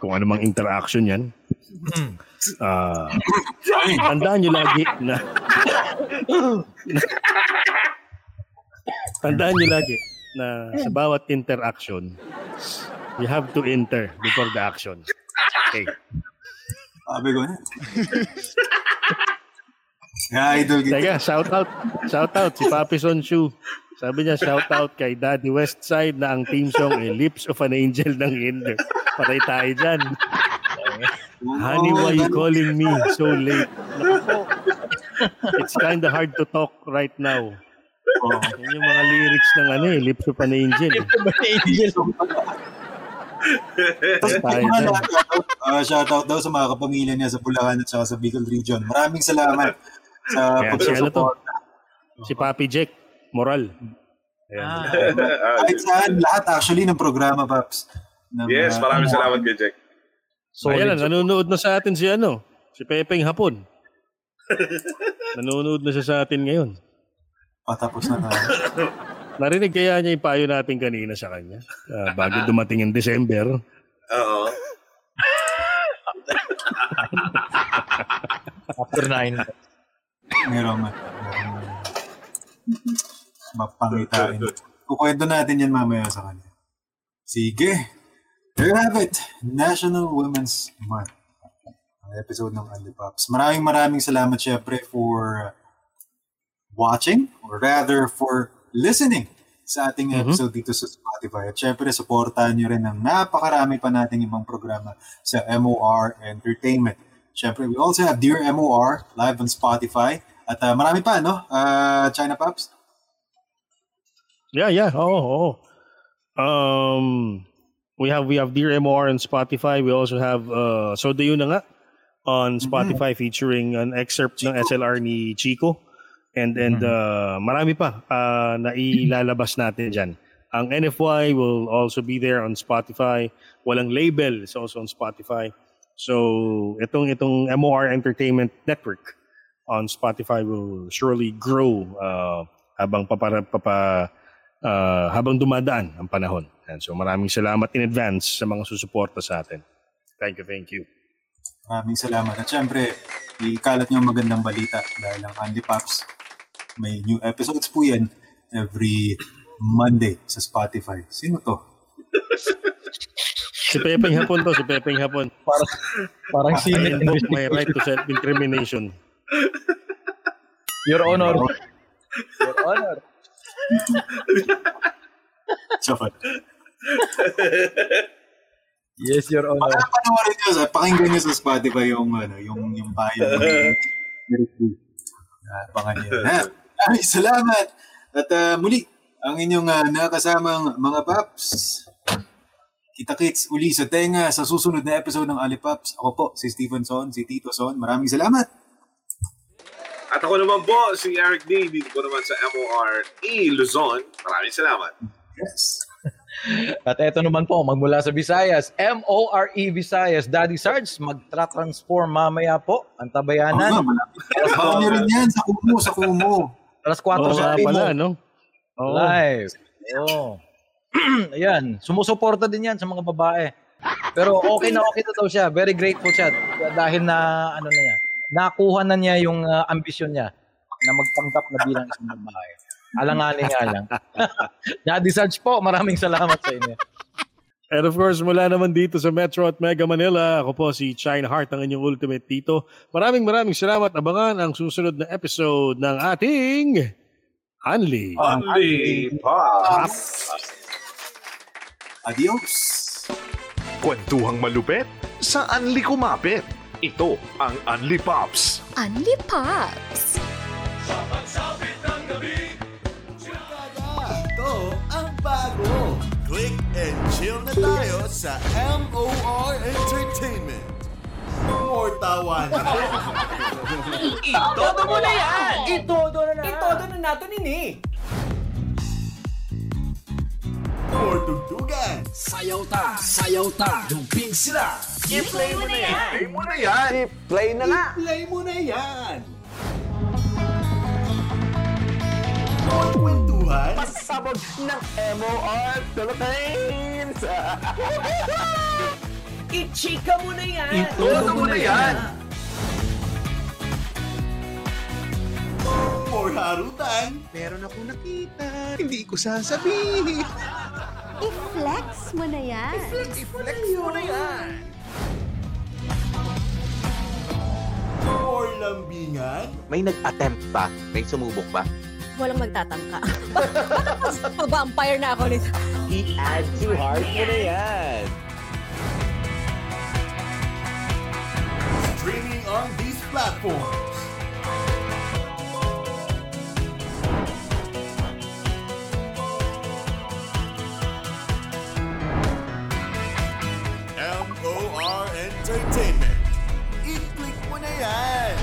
Kung ano mang interaction yan. Uh, tandaan nyo lagi na tandaan nyo lagi na sa bawat interaction you have to enter before the action. Okay. Sabi ko na. Yeah, idol kita. Teka, shout out. Shout out si Papi Sonshu. Sabi niya, shout out kay Daddy Westside na ang team song ay Lips of an Angel ng Hinder. Patay tayo dyan. Honey, why you calling me so late? It's kinda hard to talk right now. Oh. Yan yung mga lyrics ng ano eh, Lips of an Angel. eh. Angel. Tayo Mga dyan. shoutout, uh, shoutout daw sa mga kapamilya niya sa Bulacan at saka sa Bicol Region. Maraming salamat sa ano to? pagsusupport. Si Papi Jack, moral. Ayan. Ah, Kahit saan, lahat actually ng programa, Paps. Ng, yes, uh, maraming salamat kay Jack. solid. Ayan, nanonood na sa atin si ano, si Pepeng Hapon. nanonood na siya sa atin ngayon. Patapos na tayo. Narinig kaya niya yung payo natin kanina sa kanya ah, bago dumating yung December. Oo. After nine. Meron. Mapangitain. Kukwento natin yan mamaya sa kanya. Sige. There you have it. National Women's Month. Ang episode ng Only Pops. Maraming maraming salamat syempre for watching or rather for listening sa ating episode dito sa Spotify. At syempre, supportahan nyo rin ang napakarami pa nating ibang programa sa MOR Entertainment. Syempre, we also have Dear MOR live on Spotify. At ah, marami pa, no? Ah, China Pops? Yeah, yeah. Oo, oo. Um, we have we have Dear MOR on Spotify. We also have uh, So Yun na nga on Spotify featuring an excerpt ng SLR ni Chico. And and uh, marami pa uh, na ilalabas natin dyan. Ang NFY will also be there on Spotify. Walang label is also on Spotify. So itong itong MOR Entertainment Network on Spotify will surely grow uh, habang papara, papa uh, habang dumadaan ang panahon. And so maraming salamat in advance sa mga susuporta sa atin. Thank you, thank you. Maraming salamat. At syempre, ikalat nyo ang magandang balita dahil ang Andy Pops may new episodes po yan every Monday sa Spotify. Sino to? Si Pepeng Hapon to, si Pepeng Hapon. Parang, parang I sino invoke my right to self-incrimination. Your Honor. Your Honor. Safat. Yes, Your Honor. Panoorin nyo, sa, pakinggan nyo sa Spotify yung, ano, yung, yung bio ni Eric B. Ah, Abangan nyo. Ha? Ay, salamat! At ah, muli, ang inyong ah, nakasamang mga paps. Kita-kits uli sa tenga sa susunod na episode ng Ali Paps. Ako po, si Stephen Son, si Tito Son. Maraming salamat. At ako naman po, si Eric D. Dito po naman sa MORE Luzon. Maraming salamat. Yes. At eto naman po, magmula sa Visayas, M-O-R-E E Visayas, Daddy Sarge, magtra-transform mamaya po ang Oo tabayanan. malapit. Baka nyo rin yan sa Kumu, sa Kumu. Alas 4 Oo sa pala, no? Oo. Live. Oo. Ayan, sumusuporta din yan sa mga babae. Pero okay na okay na daw siya. Very grateful siya dahil na ano na niya. Nakuha na niya yung uh, ambisyon niya na magpanggap na bilang isang babae. Alanganin nga lang. Daddy Sarge po, maraming salamat sa inyo. And of course, mula naman dito sa Metro at Mega Manila, ako po si China Heart, ang inyong ultimate dito. Maraming maraming salamat. Abangan ang susunod na episode ng ating Unli. Only Pops. Adios. Kwentuhang malupet sa Anli Kumapit. Ito ang Anli Pops. Unli Pops! Ito ang bago. Click and chill na tayo sa MOR Entertainment. More tawanan. Itodo mo na yan! Itodo na na! Itodo na natin ini! More tugtugan. Sayaw ta! Sayaw ta! Dumping sila! I-play mo na yan! Play mo na yan. I-play na na! Play mo na yan. Kwentuhan. Pasabog ng MOR Philippines! I-chika mo na yan! Itodo mo na yan. More harutan. Meron ako nakita, hindi ko sasabihin. I-flex mo na yan! I-flex mo na yan! More lambingan. May nag-attempt ba? May sumubok ba? Walang magtatangka. Bakit mag-vampire na ako nito? I-add to heart mo na yan! Streaming on these platforms. Entertainment. I-click mo na yan.